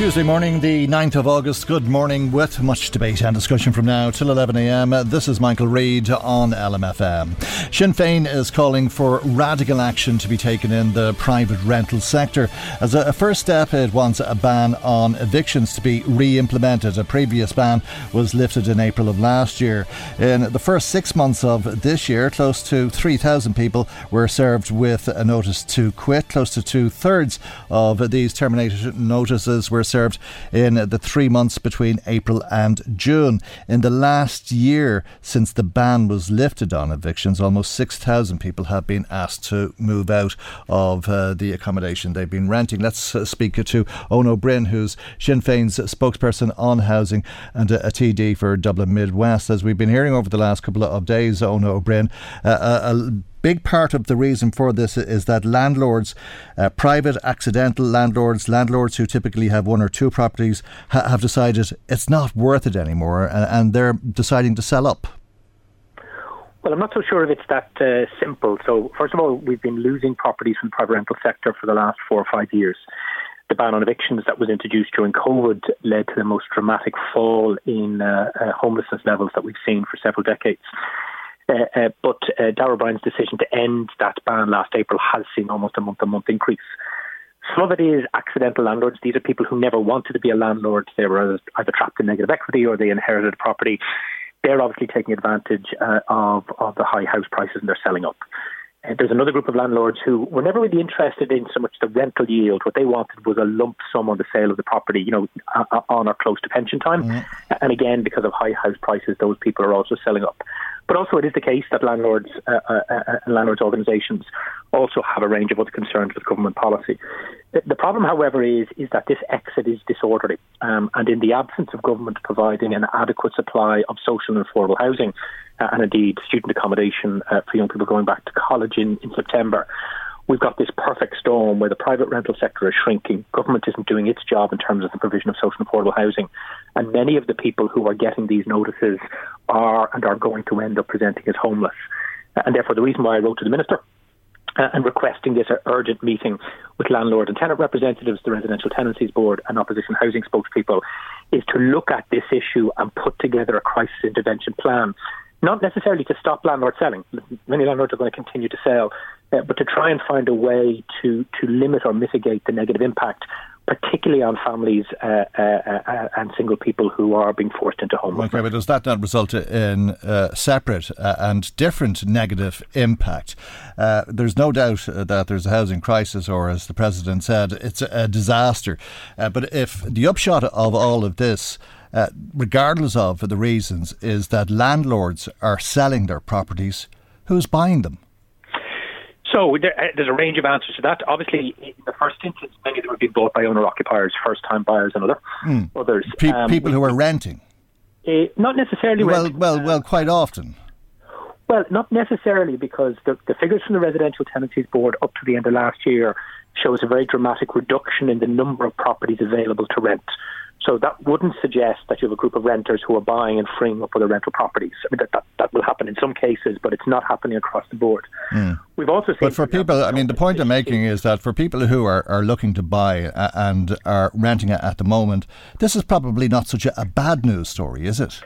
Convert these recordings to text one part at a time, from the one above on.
Tuesday morning, the 9th of August. Good morning, with much debate and discussion from now till 11am. This is Michael Reade on LMFM. Sinn Féin is calling for radical action to be taken in the private rental sector. As a first step, it wants a ban on evictions to be re implemented. A previous ban was lifted in April of last year. In the first six months of this year, close to 3,000 people were served with a notice to quit. Close to two thirds of these termination notices were served in the three months between April and June. In the last year since the ban was lifted on evictions, almost 6,000 people have been asked to move out of uh, the accommodation they've been renting. Let's uh, speak to Eoin Ó who's Sinn Féin's spokesperson on housing and a, a TD for Dublin Midwest. As we've been hearing over the last couple of days, Eoin Ó uh, a, a big part of the reason for this is that landlords, uh, private accidental landlords, landlords who typically have one or two properties, ha- have decided it's not worth it anymore and, and, they're deciding to sell up. Well, I'm not so sure if it's that uh, simple. So, first of all, we've been losing properties from the private rental sector for the last four or five years. The ban on evictions that was introduced during COVID led to the most dramatic fall in uh, uh homelessness levels that we've seen for several decades. Uh, uh, but uh, Darragh O'Brien's decision to end that ban last April has seen almost a month-on-month increase. Some of it is accidental landlords. These are people who never wanted to be a landlord. They were either trapped in negative equity or they inherited a property. They're obviously taking advantage uh, of, of the high house prices and they're selling up. Uh, there's another group of landlords who were never really interested in so much the rental yield. What they wanted was a lump sum on the sale of the property, you know, on or close to pension time. Mm-hmm. And again, because of high house prices, those people are also selling up. But also, it is the case that landlords uh, uh, uh, landlords organisations also have a range of other concerns with government policy. The, the problem, however, is is that this exit is disorderly, um, and in the absence of government providing an adequate supply of social and affordable housing, uh, and indeed student accommodation uh, for young people going back to college in, in September, we've got this perfect storm where the private rental sector is shrinking, government isn't doing its job in terms of the provision of social and affordable housing, and many of the people who are getting these notices are and are going to end up presenting as homeless. And therefore, the reason why I wrote to the minister uh, and requesting this urgent meeting with landlord and tenant representatives, the Residential Tenancies Board, and opposition housing spokespeople is to look at this issue and put together a crisis intervention plan not necessarily to stop landlords selling. Many landlords are going to continue to sell, uh, but to try and find a way to, to limit or mitigate the negative impact, particularly on families uh, uh, uh and single people who are being forced into homelessness. Okay, but does that not result in uh, separate uh, and different negative impact? there's no doubt that there's a housing crisis, or as the president said, it's a, a disaster. but if the upshot of all of this uh, regardless of the reasons, is that landlords are selling their properties. Who's buying them? So there, uh, there's a range of answers to that. Obviously, in the first instance, many of them have been bought by owner occupiers, first time buyers, and other mm. others. Pe- um, people who are renting. Uh, not necessarily. Well, renting. well, well, quite often. Well, not necessarily, because the, the figures from the Residential Tenancies Board up to the end of last year shows a very dramatic reduction in the number of properties available to rent So that wouldn't suggest that you have a group of renters who are buying and freeing up other rental properties. I mean, that, that, that will happen in some cases, but it's not happening across the board. Mm. We've also But for people, I mean, the point I'm making is that for people who are, are looking to buy uh, and are renting at the moment, this is probably not such a, a bad news story, is it?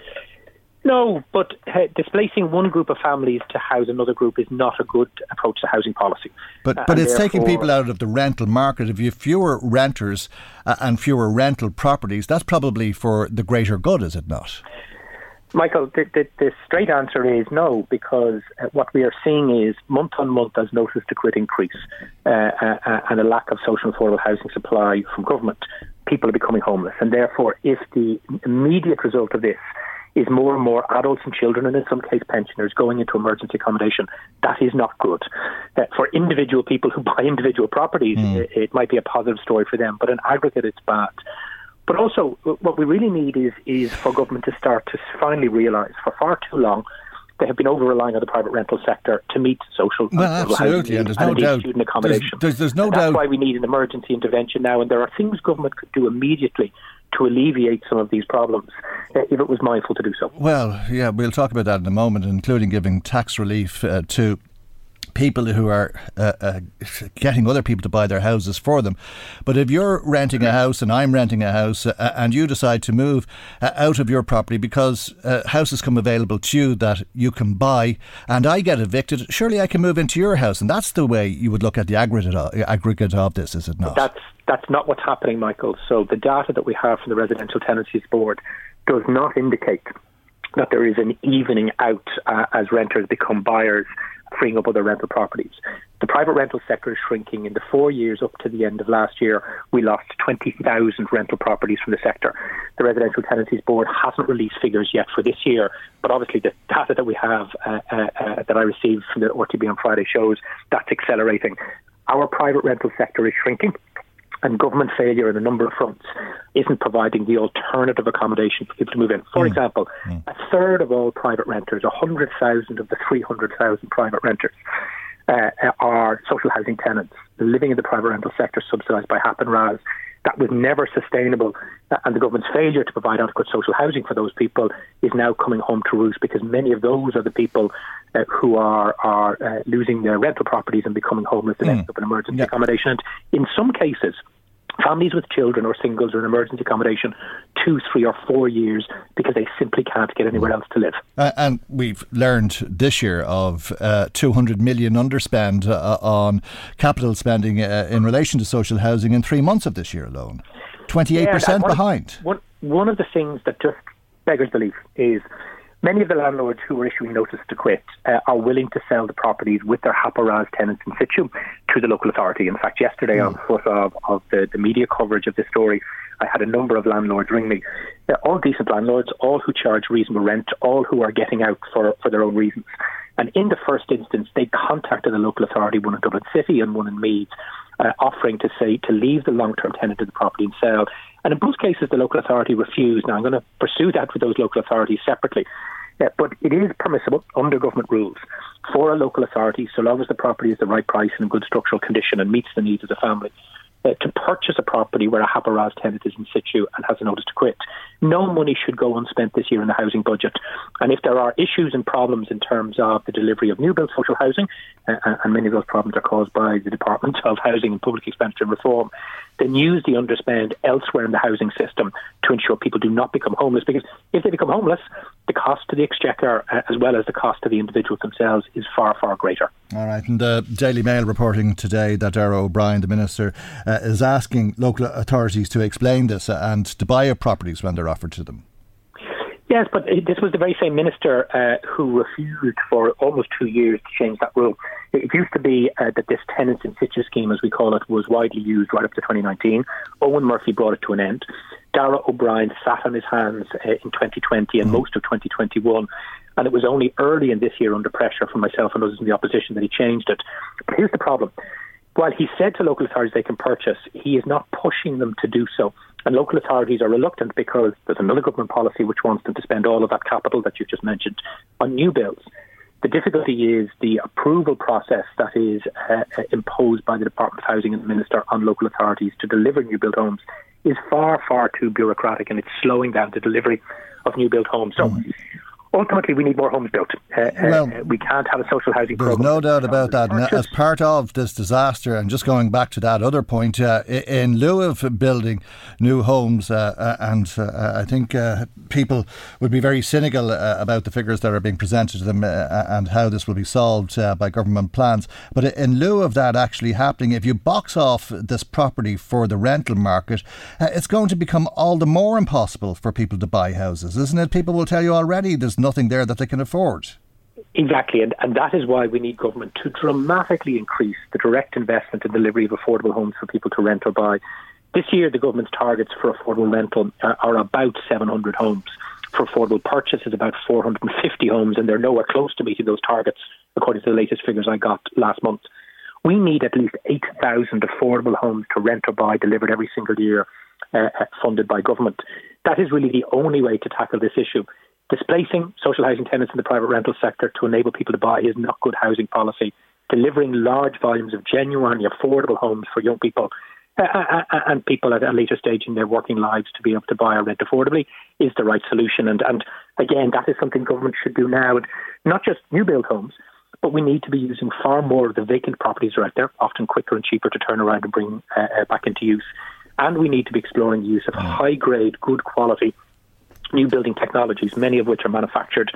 No, but uh, displacing one group of families to house another group is not a good approach to housing policy. But uh, but it's taking people out of the rental market. If you have fewer renters uh, and fewer rental properties, that's probably for the greater good, is it not? Michael, the, the, the straight answer is no, because uh, what we are seeing is month on month as notice to quit increase uh, uh, and a lack of social and affordable housing supply from government, people are becoming homeless. And therefore, if the immediate result of this is more and more adults and children, and in some cases pensioners, going into emergency accommodation. That is not good. Uh, for individual people who buy individual properties, mm. it, it might be a positive story for them, but in aggregate, it's bad. But also, what we really need is is for government to start to finally realise, for far too long, they have been over relying on the private rental sector to meet social well, absolutely, and there's no doubt student accommodation. There's, there's, there's no and doubt. Why we need an emergency intervention now, and there are things government could do immediately to alleviate some of these problems uh, if it was mindful to do so. Well, yeah, we'll talk about that in a moment, including giving tax relief uh, to people who are uh, uh, getting other people to buy their houses for them. But if you're renting a house and I'm renting a house uh, and you decide to move uh, out of your property because uh, houses come available to you that you can buy and I get evicted, surely I can move into your house. And that's the way you would look at the aggregate of, aggregate of this, is it not? That's, that's not what's happening, Michael. So the data that we have from the Residential Tenancies Board does not indicate that there is an evening out uh, as renters become buyers freeing up other rental properties. The private rental sector is shrinking. In the four years up to the end of last year, we lost 20,000 rental properties from the sector. The Residential Tenancies Board hasn't released figures yet for this year, but obviously the data that we have uh, uh, uh that I received from the RTB on Friday shows that's accelerating. Our private rental sector is shrinking and government failure in a number of fronts isn't providing the alternative accommodation for people to move in. For mm. example, mm. a third of all private renters, 100,000 of the 300,000 private renters, uh, are social housing tenants living in the private rental sector subsidised by HAP and RAS. That was never sustainable, uh, and the government's failure to provide adequate social housing for those people is now coming home to roost because many of those are the people uh, who are are uh, losing their rental properties and becoming homeless and mm. ending up in emergency yeah. accommodation. And in some cases, families with children or singles or in emergency accommodation two, three, or four years because they simply can't get anywhere else to live. Uh, and we've learned this year of uh, 200 million underspend uh, on capital spending uh, in relation to social housing in three months of this year alone. 28% yeah, behind. One, one of the things that just beggars belief is Many of the landlords who are issuing notice to quit uh, are willing to sell the properties with their HAP or RAS tenants in situ to the local authority. In fact, yesterday, mm. on foot of, of the, the media coverage of this story, I had a number of landlords ring me. They're all decent landlords, all who charge reasonable rent, all who are getting out for, for their own reasons. And in the first instance, they contacted the local authority, one in Dublin City and one in Meath, uh, offering to say to leave the long-term tenant of the property and sell. And in both cases, the local authority refused. Now, I'm going to pursue that with those local authorities separately. Uh, but it is permissible under government rules for a local authority, so long as the property is the right price and in good structural condition and meets the needs of the family, uh, to purchase a property where a HAP or RAS tenant is in situ and has a notice to quit. No money should go unspent this year in the housing budget. And if there are issues and problems in terms of the delivery of new built social housing, uh, and many of those problems are caused by the Department of Housing and Public Expenditure Reform, then use the underspend elsewhere in the housing system to ensure people do not become homeless. Because if they become homeless, the cost to the exchequer, uh, as well as the cost to the individuals themselves, is far, far greater. All right. And the Daily Mail reporting today that Darragh O'Brien, the Minister, uh, is asking local authorities to explain this and to buy up properties when they're offered to them. Yes, but this was the very same minister uh, who refused for almost two years to change that rule. It used to be uh, that this tenants in situ scheme, as we call it, was widely used right up to 2019. Eoghan Murphy brought it to an end. Darragh O'Brien sat on his hands uh, in 2020 and mm. most of 2021. And it was only early in this year, under pressure from myself and others in the opposition, that he changed it. But here's the problem. While he said to local authorities they can purchase, he is not pushing them to do so. And local authorities are reluctant because there's another government policy which wants them to spend all of that capital that you just mentioned on new builds. The difficulty is the approval process that is uh, uh, imposed by the Department of Housing and the Minister on local authorities to deliver new build homes is far, far too bureaucratic and it's slowing down the delivery of new built homes. So mm ultimately we need more homes built. Uh, uh well, uh, we can't have a social housing There's no doubt about that. And as part of this disaster, and just going back to that other point, uh, in lieu of building new homes, uh, uh and I think people would be very cynical about the figures that are being presented to them and how this will be solved by government plans. But in lieu of that actually happening, if you box off this property for the rental market, it's going to become all the more impossible for people to buy houses, isn't it? People will tell you already there's nothing there that they can afford. Exactly, and, and that is why we need government to dramatically increase the direct investment in delivery of affordable homes for people to rent or buy. This year, the government's targets for affordable rental are, are about 700 homes. For affordable purchase is about 450 homes, and they're nowhere close to meeting those targets, according to the latest figures I got last month. We need at least 8,000 affordable homes to rent or buy delivered every single year, uh, uh funded by government. That is really the only way to tackle this issue. Displacing social housing tenants in the private rental sector to enable people to buy is not good housing policy. Delivering large volumes of genuinely affordable homes for young people uh, uh, uh, and people at a later stage in their working lives to be able to buy or rent affordably is the right solution. And, and again, that is something government should do now. And not just new build homes, but we need to be using far more of the vacant properties that are out there, often quicker and cheaper to turn around and bring uh, back into use. And we need to be exploring the use of high grade, good quality new building technologies, many of which are manufactured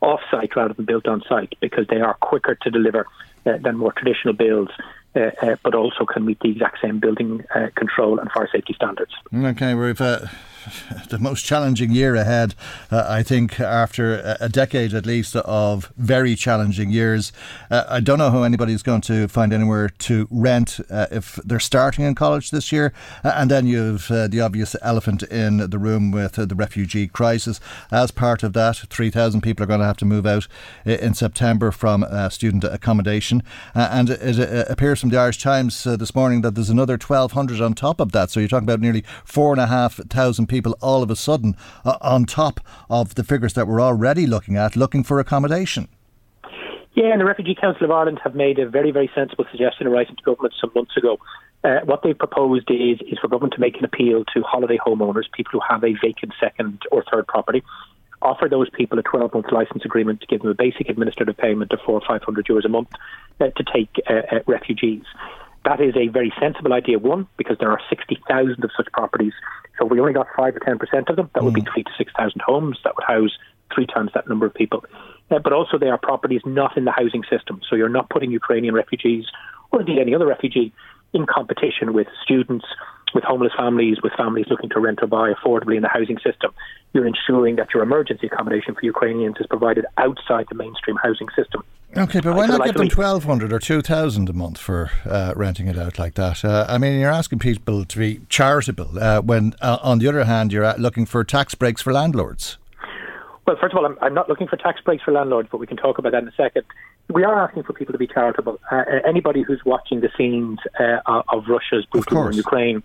off site rather than built on site because they are quicker to deliver uh, than more traditional builds. Uh, uh, but also can meet the exact same building uh, control and fire safety standards. Okay, uh, the most challenging year ahead, uh, I think, after a decade at least of very challenging years. Uh, I don't know how anybody's going to find anywhere to rent uh, if they're starting in college this year. Uh, and then you've uh, the obvious elephant in the room with uh, the refugee crisis. As part of that, 3,000 people are going to have to move out in September from student accommodation. and it appears from the Irish Times this morning that there's another 1,200 on top of that. So you're talking about nearly 4,500 people all of a sudden uh, on top of the figures that we're already looking at, looking for accommodation. Yeah, and the Refugee Council of Ireland have made a very, very sensible suggestion in writing to government some months ago. Uh, what they've proposed is, is for government to make an appeal to holiday homeowners, people who have a vacant second or third property, offer those people a 12 month license agreement to give them a basic administrative payment of four or 500 euros a month uh, to take uh, uh, refugees. That is a very sensible idea, one, because there are 60,000 of such properties. So if we only got 5 or 10% of them. That would mm. be three to 6,000 homes. That would house three times that number of people. Uh, but also, they are properties not in the housing system. So you're not putting Ukrainian refugees, or indeed any other refugee, in competition with students, with homeless families, with families looking to rent or buy affordably in the housing system. You're ensuring that your emergency accommodation for Ukrainians is provided outside the mainstream housing system. Okay, but why not give them twelve hundred or two thousand a month for uh, renting it out like that? Uh, I mean, you're asking people to be charitable uh, when, uh, on the other hand, you're looking for tax breaks for landlords. Well, first of all, I'm, I'm, not looking for tax breaks for landlords, but we can talk about that in a second. We are asking for people to be charitable. Uh, uh, anybody who's watching the scenes of Russia's brutal war in Ukraine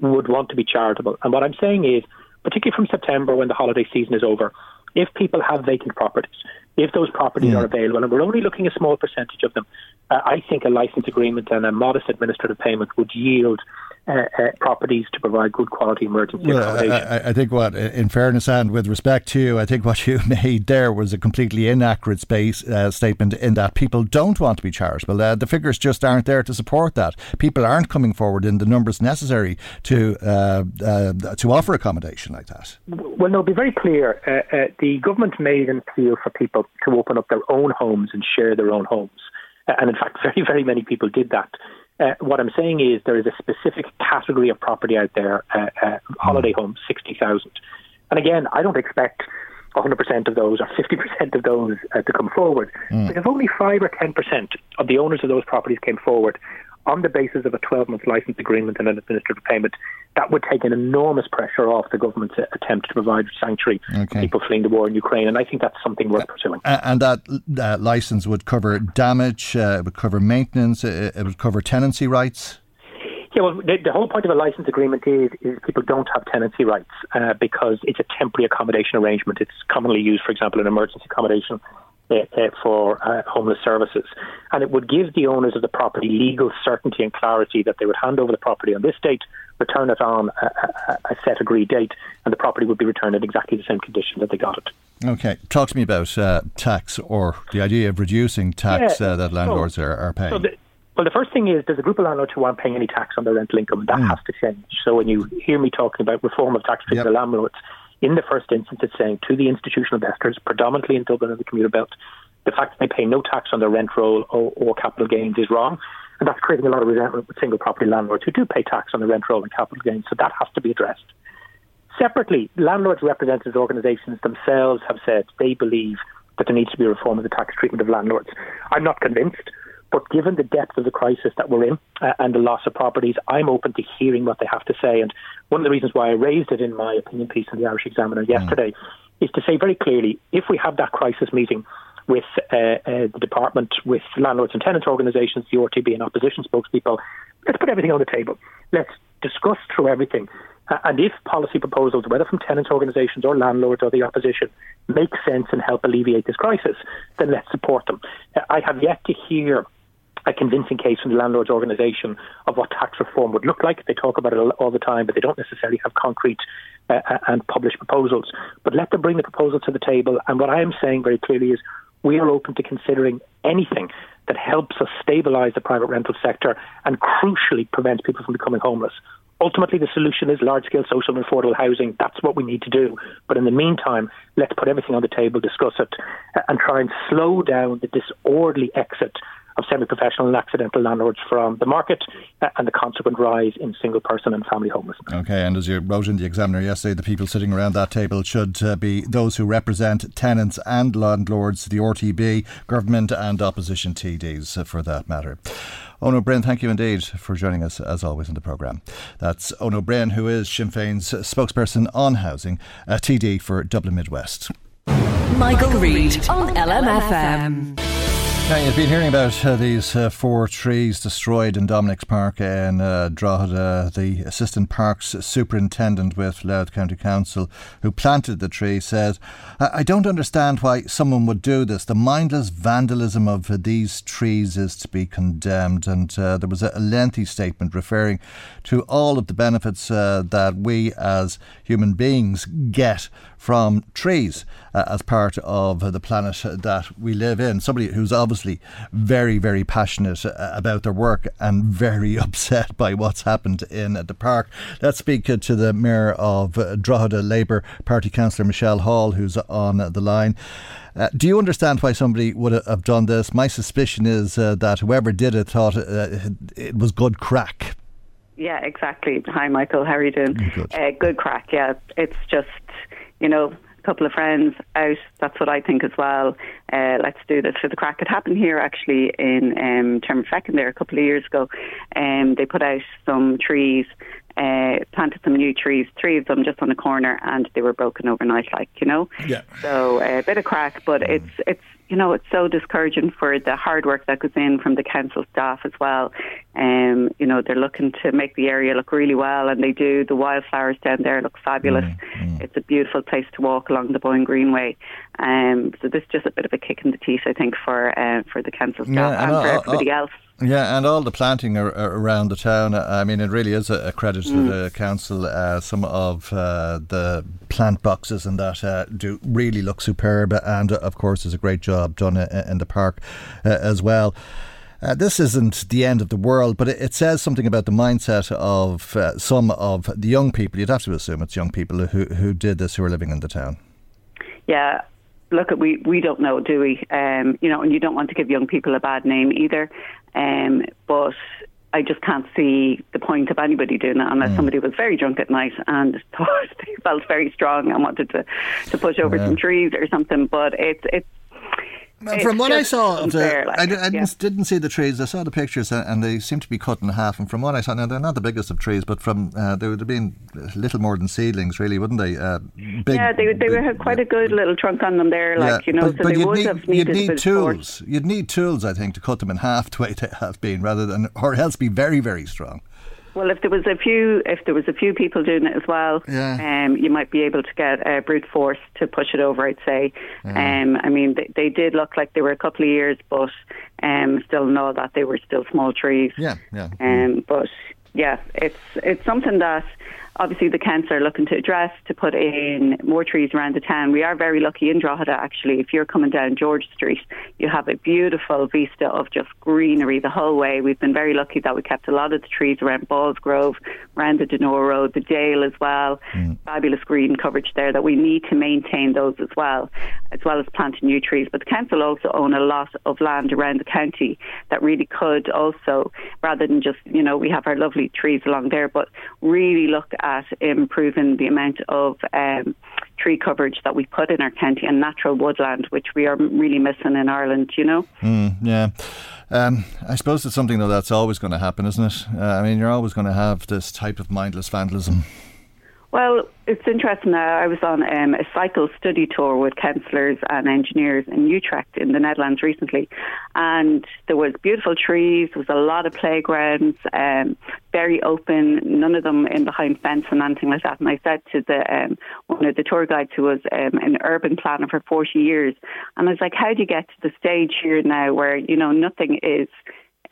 would want to be charitable. And what I'm saying is, particularly from September when the holiday season is over, if people have vacant properties, if those properties are available, and we're only looking at a small percentage of them, uh, I think a license agreement and a modest administrative payment would yield uh, uh, properties to provide good quality emergency well, accommodation. I, I, think what, in fairness and with respect to you, I think what you made there was a completely inaccurate space uh, statement in that people don't want to be charitable. Uh, the figures just aren't there to support that. People aren't coming forward in the numbers necessary to uh, uh, to offer accommodation like that. Well, no, be very clear. the government made an appeal for people to open up their own homes and share their own homes. and in fact, very, very many people did that. Uh, what I'm saying is there is a specific category of property out there, uh, uh, holiday homes, 60,000. And again, I don't expect 100% of those or 50% of those uh, to come forward. Mm. But if only 5 or 10% of the owners of those properties came forward, on the basis of a 12 month license agreement and an administrative payment, that would take an enormous pressure off the government's attempt to provide sanctuary okay. for people fleeing the war in Ukraine. And I think that's something worth pursuing. Uh, and that uh, license would cover damage, uh, it would cover maintenance, it, it would cover tenancy rights? Yeah, well, the, the, whole point of a license agreement is, is people don't have tenancy rights uh, because it's a temporary accommodation arrangement. It's commonly used, for example, in emergency accommodation uh, for uh, homeless services. And it would give the owners of the property legal certainty and clarity that they would hand over the property on this date, return it on a, a, a, set agreed date, and the property would be returned in exactly the same condition that they got it. Okay, talk to me about uh, tax or the idea of reducing tax yeah. uh, that landlords so, are, are, paying. So the, well, the first thing is there's a group of landlords who aren't paying any tax on their rental income, and that mm. has to change. So when you hear me talking about reform of tax treatment yep. landlords, in the first instance, it's saying to the institutional investors, predominantly in Dublin and the commuter belt, the fact that they pay no tax on their rent roll or, or capital gains is wrong. And that's creating a lot of resentment with single property landlords who do pay tax on the rent roll and capital gains. So that has to be addressed. Separately, landlords representative organisations themselves have said they believe that there needs to be a reform of the tax treatment of landlords. I'm not convinced, but given the depth of the crisis that we're in uh, and the loss of properties, I'm open to hearing what they have to say. And one of the reasons why I raised it in my opinion piece in the Irish Examiner yesterday mm. is to say very clearly if we have that crisis meeting with uh, uh, the department, with landlords and tenants organisations, the RTB and opposition spokespeople. Let's put everything on the table. Let's discuss through everything. Uh, and if policy proposals, whether from tenants organisations or landlords or the opposition, make sense and help alleviate this crisis, then let's support them. Uh, I have yet to hear a convincing case from the landlords organisation of what tax reform would look like. They talk about it all the time, but they don't necessarily have concrete uh, and published proposals. But let them bring the proposal to the table. And what I am saying very clearly is we are open to considering anything that helps us stabilise the private rental sector and crucially prevents people from becoming homeless. Ultimately, the solution is large scale social and affordable housing. That's what we need to do. But in the meantime, let's put everything on the table, discuss it, and try and slow down the disorderly exit of semi-professional and accidental landlords from the market uh, and the consequent rise in single person and family homelessness. Okay, and as you wrote in the Examiner yesterday, the people sitting around that table should uh, be those who represent tenants and landlords, the RTB, government and opposition TDs uh, for that matter. Eoin Ó Broin, thank you indeed for joining us as always in the programme. That's Eoin Ó Broin, who is Sinn Féin's spokesperson on housing, a TD for Dublin Midwest. Michael, Michael Reade on LMFM. Now, you've been hearing about uh, these uh, four trees destroyed in Dominic's Park in uh, Drogheda. The assistant parks superintendent with Louth County Council, who planted the tree, said, I don't understand why someone would do this. The mindless vandalism of these trees is to be condemned. And uh, there was a lengthy statement referring to all of the benefits uh, that we as human beings get from trees uh, as part of the planet that we live in. Somebody who's obviously very, very passionate uh, about their work and very upset by what's happened in the park. Let's speak uh, to the Mayor of Drogheda Labour Party Councillor Michelle Hall, who's on the line. Uh, do you understand why somebody would have done this? My suspicion is uh, that whoever did it thought uh, it was good crack. Yeah, exactly. Hi, Michael. How are you doing? Good. good crack. Yeah, it's just you know, a couple of friends out. That's what I think as well. Uh, let's do this for the crack. It happened here actually in um, Termonfeckin there a couple of years ago. Um, they put out some trees, uh, planted some new trees, three of them just on the corner, and they were broken overnight, like you know. Yeah. So uh, a bit of crack, but mm. it's it's you know, it's so discouraging for the hard work that goes in from the council staff as well. Um, you know, they're looking to make the area look really well, and they do. The wildflowers down there look fabulous. Mm, mm. It's a beautiful place to walk along the Boyne Greenway. Um, so this is just a bit of a kick in the teeth, I think, for uh, for the council staff yeah, and, and, for everybody else. Yeah, and all the planting ar- around the town. Uh, I mean, it really is a, credit to mm. the council. Uh, some of uh, the plant boxes and that uh, do really look superb, and uh, of course, there's a great job done uh, in the park as well. Uh, this isn't the end of the world, but it, it says something about the mindset of uh, some of the young people. You'd have to assume it's young people who, who did this who are living in the town. Yeah, look, we we don't know, do we? Um, you know, and you don't want to give young people a bad name either. Um, but I just can't see the point of anybody doing that unless mm. somebody was very drunk at night and thought they felt very strong and wanted to to push over yeah. some trees or something. But it's it's from what I saw, the, like, I, I yeah. didn't, see the trees. I saw the pictures, and they seem to be cut in half. And from what I saw, now they're not the biggest of trees, but from uh, they would have been little more than seedlings, really, wouldn't they? Uh, big, yeah, they they big, had quite a good little trunk on them there, like yeah, you know. But, so but they would need, have needed you'd need tools. You'd need tools, I think, to cut them in half the way they have been, rather than or else be very, very strong. Well, if there was a few, if there was a few people doing it as well, yeah. um, you might be able to get a brute force to push it over. I'd say. Yeah. Um, I mean, they, they, did look like they were a couple of years, but um, still know that they were still small trees. Yeah, yeah. Um, but yeah, it's it's something that obviously the council are looking to address to put in more trees around the town. We are very lucky in Drogheda actually. If you're coming down George Street, you have a beautiful vista of just greenery the whole way. We've been very lucky that we kept a lot of the trees around Ballsgrove, around the Donore Road, the Dale as well. Mm. Fabulous green coverage there that we need to maintain those as well, as well as planting new trees. But the council also own a lot of land around the county that really could also, rather than just, you know, we have our lovely trees along there, but really look at improving the amount of um, tree coverage that we put in our county and natural woodland, which we are really missing in Ireland, you know? Mm, yeah. Um, I suppose it's something though that's always going to happen, isn't it? Uh, I mean, you're always going to have this type of mindless vandalism. Well, it's interesting. Uh, I was on um, a cycle study tour with councillors and engineers in Utrecht in the Netherlands recently, and there was beautiful trees. There was a lot of playgrounds, um, very open. None of them in behind fence and anything like that. And I said to the um, one of the tour guides who was um, an urban planner for forty years, and I was like, "How do you get to the stage here now where you know nothing is?"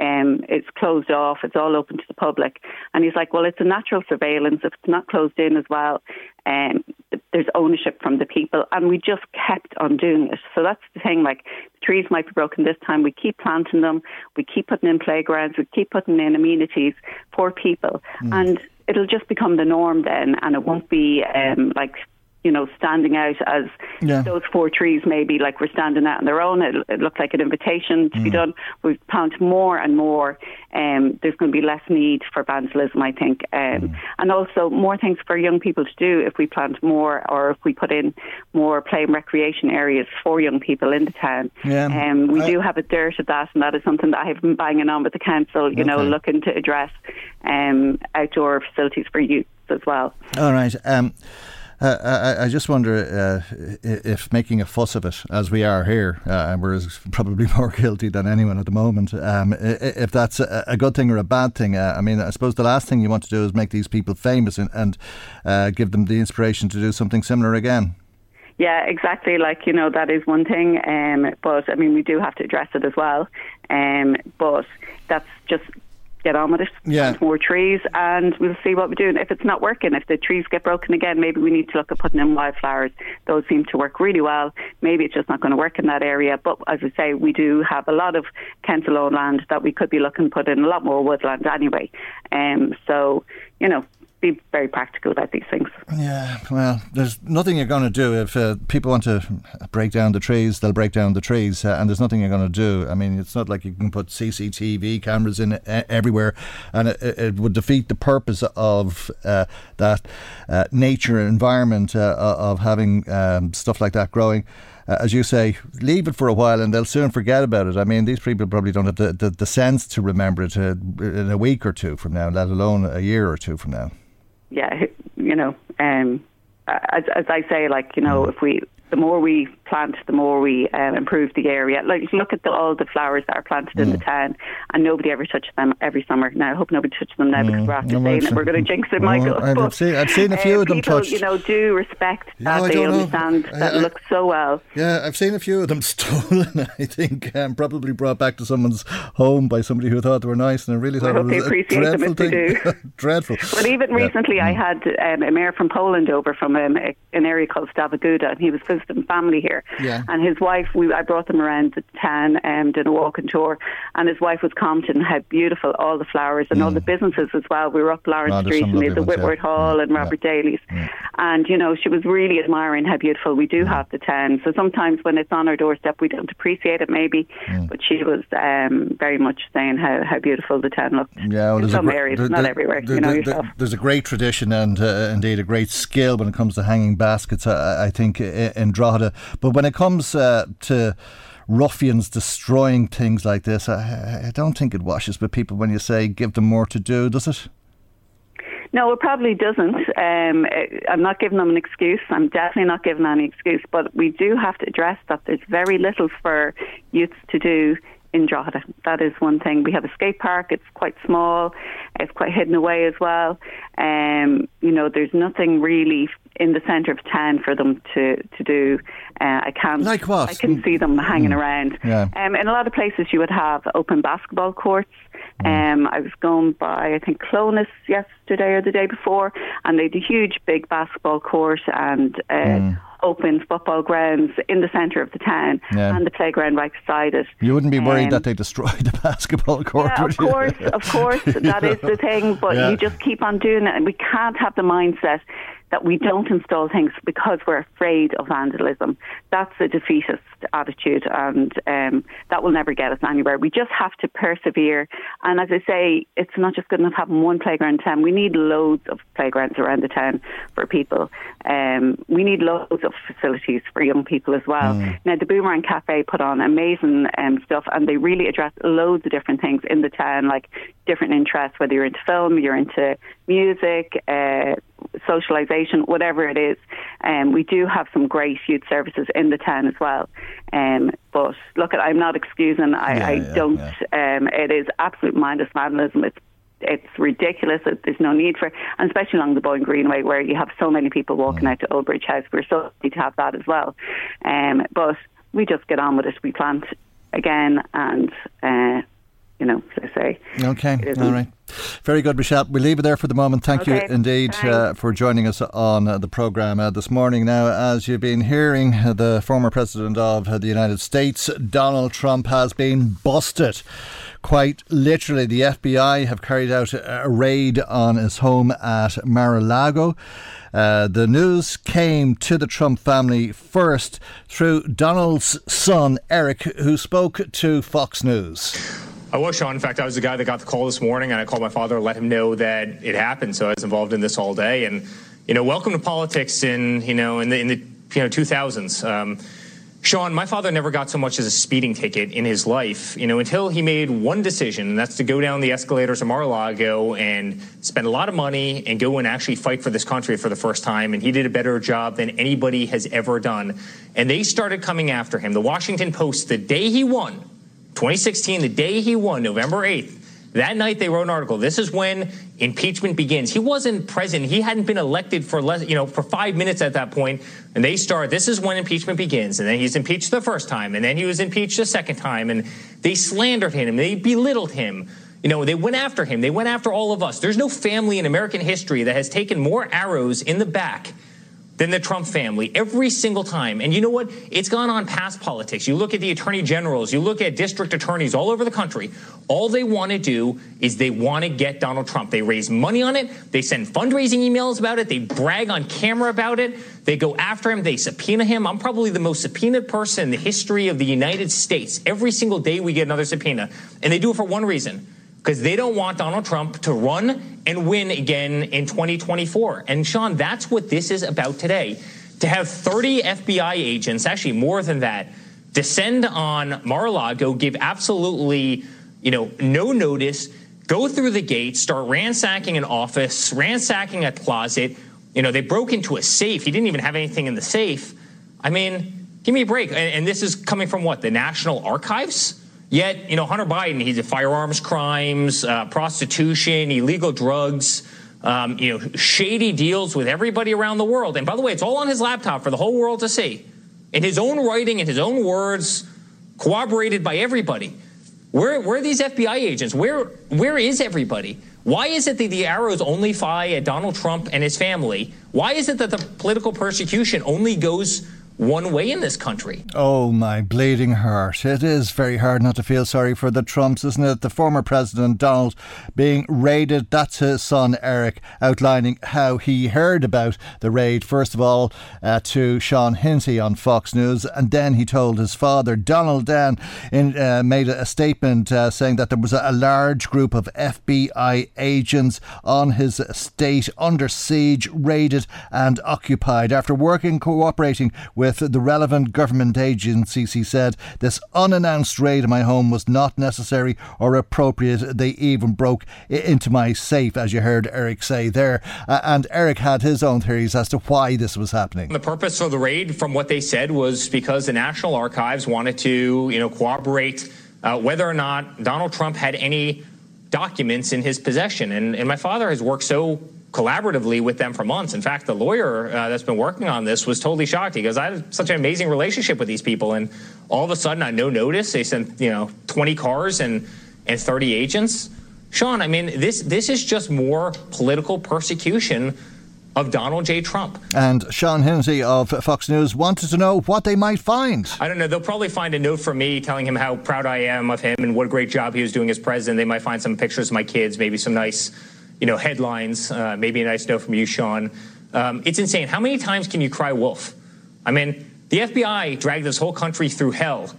Um, it's closed off, it's all open to the public. And he's like, well, it's a natural surveillance. If it's not closed in as well, um, there's ownership from the people. And we just kept on doing it. So that's the thing. Like, the trees might be broken this time. We keep planting them. We keep putting in playgrounds. We keep putting in amenities for people. Mm. And it'll just become the norm then. And it won't be um, like you know, standing out as yeah. those four trees maybe like we're standing out on their own. It, it looked like an invitation to mm. be done. We've found more and more. Um, there's going to be less need for vandalism, I think, um, mm. and also more things for young people to do if we plant more or if we put in more play and recreation areas for young people in the town. Yeah. Um, we I, do have a dearth of that, and that is something that I've been banging on with the council. You okay. know, looking to address um, outdoor facilities for youth as well. All right. Um, uh, I, I, just wonder uh, if making a fuss of it, as we are here, uh, and we're probably more guilty than anyone at the moment, um, if that's a, a, good thing or a bad thing. Uh, I mean, I suppose the last thing you want to do is make these people famous and, and uh, give them the inspiration to do something similar again. Yeah, exactly. Like you know, that is one thing, um, but I mean, we do have to address it as well. Um, but that's just get on with it. Yeah. More trees, and we'll see what we're doing. if it's not working, if the trees get broken again, maybe we need to look at putting in wildflowers. Those seem to work really well. Maybe it's just not going to work in that area. But as I say, we do have a lot of owned land that we could be looking to put in a lot more woodland anyway. Um, so, you know, be very practical about these things. Yeah, well, there's nothing you're going to do if uh, people want to break down the trees. They'll break down the trees, uh, and there's nothing you're going to do. I mean, it's not like you can put CCTV cameras in uh, everywhere, and it, it, would defeat the purpose of uh, that uh, nature environment uh, of having um, stuff like that growing. as you say, leave it for a while and they'll soon forget about it. I mean, these people probably don't have the, the, the sense to remember it in a week or two from now, let alone a year or two from now yeah, you know, um, as, as I say, like you know, if we the more we plant, the more we um, improve the area. Like look at the, all the flowers that are planted mm. in the mm. town, and nobody ever touches them every summer. Now I hope nobody touches them now mm. because we're after no, saying it, we're going to jinx it, Michael. I've, but, seen, I've seen a few uh, of them people, touched. You know, do respect that they understand know. that I, I, looks so well. Yeah, I've seen a few of them stolen. I think um, probably brought back to someone's home by somebody who thought they were nice, and I really thought I it was they appreciate a dreadful thing. dreadful. But even yeah. recently, I mm. had um, a mayor from Poland over from um, an area called Stawaguda, and he was visiting family here. Yeah. And his wife, we I brought them around the town and did a walking tour, and his wife was commenting how beautiful all the flowers and mm. all the businesses as well. We were up Laurence oh, Street and we had the Whitworth yeah. Hall mm. and Robert yeah. Daly's, yeah. and you know she was really admiring how beautiful we do mm. have the town. So sometimes when it's on our doorstep, we don't appreciate it maybe, mm. but she was um, very much saying how, how beautiful the town looked. Yeah, well, in some gr- areas, there, not everywhere. There, you know yourself. There's a great tradition and uh, indeed a great skill when it comes to hanging baskets. I, I think in Drogheda, but when it comes uh, to ruffians destroying things like this. I, I don't think it washes with people when you say give them more to do, does it? No, it probably doesn't. Um, I'm not giving them an excuse. I'm definitely not giving any excuse. But we do have to address that there's very little for youths to do in Drogheda. That is one thing. We have a skate park. It's quite small. It's quite hidden away as well. Um, you know, there's nothing really in the centre of town for them to to do. Uh, I can't like what I can see them hanging mm. around. Yeah. Um, in a lot of places, you would have open basketball courts. Mm. Um, I was going by, I think, Clones yesterday or the day before, and they had a huge, big basketball court and uh, mm. Open football grounds in the centre of the town yeah. and the playground right beside it. You wouldn't be worried um, that they destroyed the basketball court, yeah, of course, of course, that is the thing. But yeah. you just keep on doing it, and we can't have the mindset that we don't install things because we're afraid of vandalism. That's a defeatist attitude, and um, that will never get us anywhere. We just have to persevere. And as I say, it's not just good enough having one playground in town. We need loads of playgrounds around the town for people. Um, we need loads of facilities for young people as well. Mm. Now, the Boomerang Cafe put on amazing um, stuff, and they really address loads of different things in the town, like different interests, whether you're into film, you're into music, uh, socialisation, whatever it is. Um, we do have some great youth services in the town as well. Um, but look, I'm not excusing. I, yeah, I yeah, don't. Yeah. Um, it is absolute mindless vandalism. It's it's ridiculous. There's no need for, and especially along the Boyne Greenway where you have so many people walking mm. out to Old Bridge House. We're so lucky to have that as well. Um, but we just get on with it. We plant again, and uh, you know, as say. Okay, all right. Very good, Michelle. We'll leave it there for the moment. Thank okay. you indeed uh, for joining us on uh, the programme uh, this morning. Now, as you've been hearing, uh, the former President of uh, the United States, Donald Trump, has been busted. Quite literally, the FBI have carried out a raid on his home at Mar a Lago. Uh, the news came to the Trump family first through Donald's son, Eric, who spoke to Fox News. I was Sean. In fact, I was the guy that got the call this morning, and I called my father let him know that it happened. So I was involved in this all day. And you know, welcome to politics in you know in the in the you know 2000s. Um, Sean, my father never got so much as a speeding ticket in his life, you know, until he made one decision, and that's to go down the escalators of Mar-a-Lago and spend a lot of money and go and actually fight for this country for the first time. And he did a better job than anybody has ever done. And they started coming after him. The Washington Post, the day he won, 2016, the day he won, November 8th, that night they wrote an article. This is when impeachment begins. He wasn't president. He hadn't been elected for less, you know, for five minutes at that point. And they start, this is when impeachment begins. And then he's impeached the first time. And then he was impeached the second time. And they slandered him. They belittled him. You know, they went after him. They went after all of us. There's no family in American history that has taken more arrows in the back than the Trump family every single time. And you know what? It's gone on past politics. You look at the attorney generals, you look at district attorneys all over the country. All they want to do is they want to get Donald Trump. They raise money on it. They send fundraising emails about it. They brag on camera about it. They go after him. They subpoena him. I'm probably the most subpoenaed person in the history of the United States. Every single day we get another subpoena. And they do it for one reason because they don't want Donald Trump to run and win again in 2024. And Sean, that's what this is about today. To have 30 FBI agents, actually more than that, descend on Mar-a-Lago, give absolutely, you know, no notice, go through the gate, start ransacking an office, ransacking a closet. You know, they broke into a safe. He didn't even have anything in the safe. I mean, give me a break. And, and this is coming from what? The National Archives? Yet, you know, Hunter Biden, he's a firearms crimes, uh, prostitution, illegal drugs, um, you know, shady deals with everybody around the world. And by the way, it's all on his laptop for the whole world to see. In his own writing, in his own words, corroborated by everybody. Where, where are these FBI agents? Where, where is everybody? Why is it that the arrows only fly at Donald Trump and his family? Why is it that the political persecution only goes one way in this country. Oh, my bleeding heart. It is very hard not to feel sorry for the Trumps, isn't it? The former President Donald being raided. That's his son Eric outlining how he heard about the raid, first of all, uh, to Sean Hannity on Fox News, and then he told his father, Donald Dan, in, uh, made a statement uh, saying that there was a large group of FBI agents on his estate under siege, raided, and occupied. After working, cooperating with with the relevant government agencies, he said, This unannounced raid in my home was not necessary or appropriate. They even broke into my safe, as you heard Eric say there. Uh, and Eric had his own theories as to why this was happening. The purpose of the raid, from what they said, was because the National Archives wanted to, you know, corroborate uh, whether or not Donald Trump had any documents in his possession. And, and my father has worked so collaboratively with them for months. In fact, the lawyer uh, that's been working on this was totally shocked. He goes, "I have such an amazing relationship with these people, and all of a sudden, on no notice, they sent you know 20 cars and and 30 agents." Sean, I mean, this this is just more political persecution of Donald J. Trump. And Sean Hennessy of Fox News wanted to know what they might find. I don't know. They'll probably find a note from me telling him how proud I am of him and what a great job he was doing as president. They might find some pictures of my kids, maybe some nice, you know, headlines, uh, maybe a nice note from you, Sean. Um, it's insane. How many times can you cry wolf? I mean, the FBI dragged this whole country through hell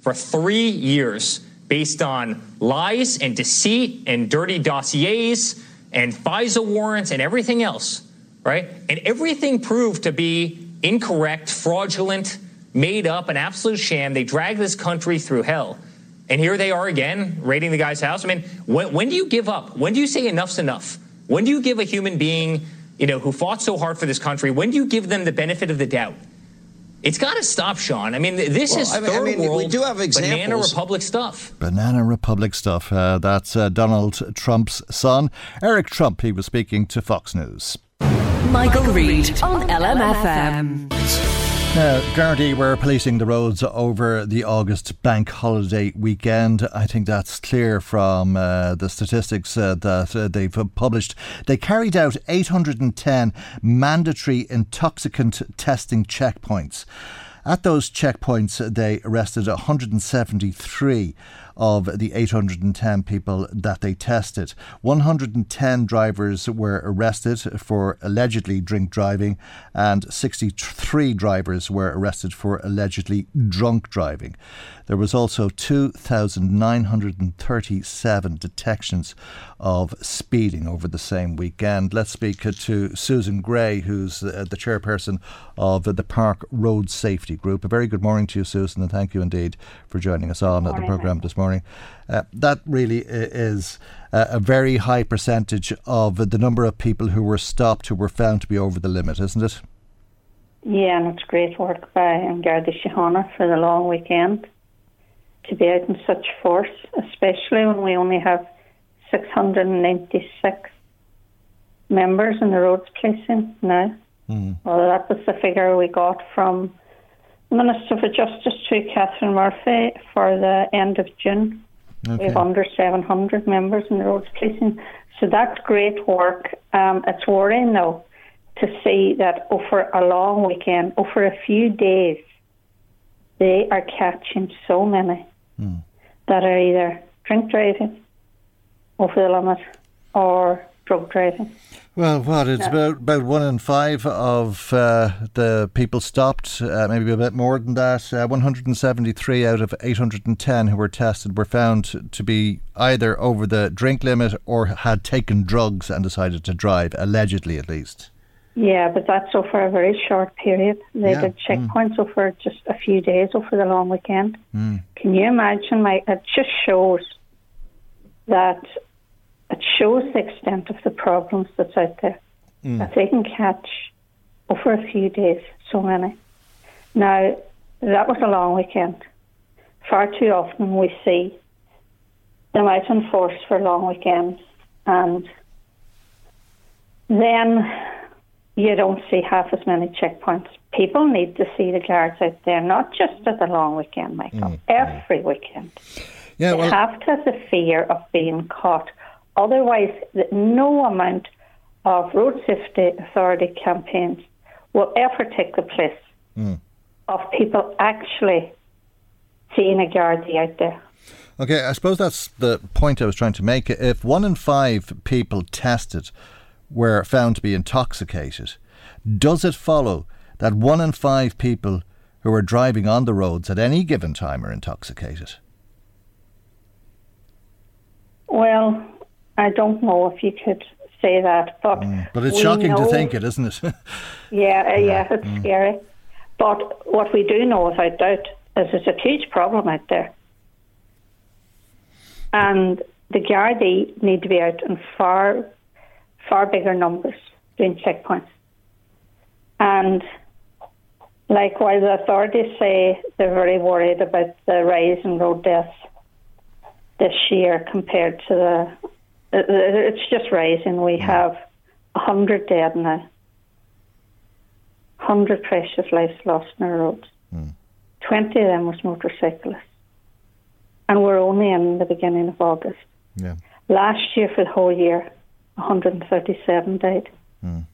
for three years based on lies and deceit and dirty dossiers and FISA warrants and everything else right? And everything proved to be incorrect, fraudulent, made up, an absolute sham. They dragged this country through hell. And here they are again, raiding the guy's house. I mean, when, when do you give up? When do you say enough's enough? When do you give a human being, you know, who fought so hard for this country, when do you give them the benefit of the doubt? It's got to stop, Sean. I mean, this well, is I mean, third I mean, world we do have examples. banana republic stuff. Banana republic stuff. Uh, that's uh, Donald Trump's son, Eric Trump. He was speaking to Fox News. Michael, Reade on LMFM. Now, Gardaí were policing the roads over the August bank holiday weekend. I think that's clear from uh, the statistics uh, that uh, they've published. They carried out 810 mandatory intoxicant testing checkpoints. At those checkpoints, they arrested 173 of the 810 people that they tested. 110 drivers were arrested for allegedly drink driving, and 63 drivers were arrested for allegedly drunk driving. There was also 2,937 detections of speeding over the same weekend. Let's speak to Susan Gray, who's uh, the chairperson of the PARC Road Safety Group. A very good morning to you, Susan, and thank you indeed for joining us on the programme this morning. Uh, that really is a very high percentage of the number of people who were stopped who were found to be over the limit, isn't it? Yeah, and it's great work by Garda Síochána for the long weekend to be out in such force, especially when we only have 696 members in the roads policing now. Mm. Well, that was the figure we got from Minister for Justice to Catherine Murphy for the end of June. Okay. We have under 700 members in the roads policing. So that's great work. Um, it's worrying though to see that over a long weekend, over a few days, they are catching so many mm. that are either drink driving over the limit or drug driving. Well, what it's about about one in five of uh, the people stopped, uh, maybe a bit more than that. Uh, 173 out of 810 who were tested were found to be either over the drink limit or had taken drugs and decided to drive, allegedly at least. Yeah, but that's over a very short period. They yeah. did checkpoints mm. over just a few days over the long weekend. Mm. Can you imagine? My it just shows that it shows the extent of the problems that's out there. Mm. That they can catch over a few days so many. Now that was a long weekend. Far too often we see them out in force for long weekends and then you don't see half as many checkpoints. People need to see the guards out there, not just at the long weekend, Michael, mm. every weekend. Yeah, well, they have to have the fear of being caught. Otherwise, no amount of road safety authority campaigns will ever take the place mm. of people actually seeing a Garda out there. Okay, I suppose that's the point I was trying to make. If one in five people tested were found to be intoxicated, does it follow that one in five people who are driving on the roads at any given time are intoxicated? Well, I don't know if you could say that, but mm, but it's shocking know, to think it, isn't it? yeah, uh, yeah, it's mm. scary. But what we do know, without doubt, is there's a huge problem out there, and the Gardaí need to be out in far far bigger numbers doing checkpoints. And like while the authorities say they're very worried about the rise in road deaths this year compared to the, it's just rising. We have a hundred dead now, hundred precious lives lost on our roads. Mm. Twenty of them was motorcyclists, and we're only in the beginning of August. Yeah. Last year, for the whole year, 137 died. Mm.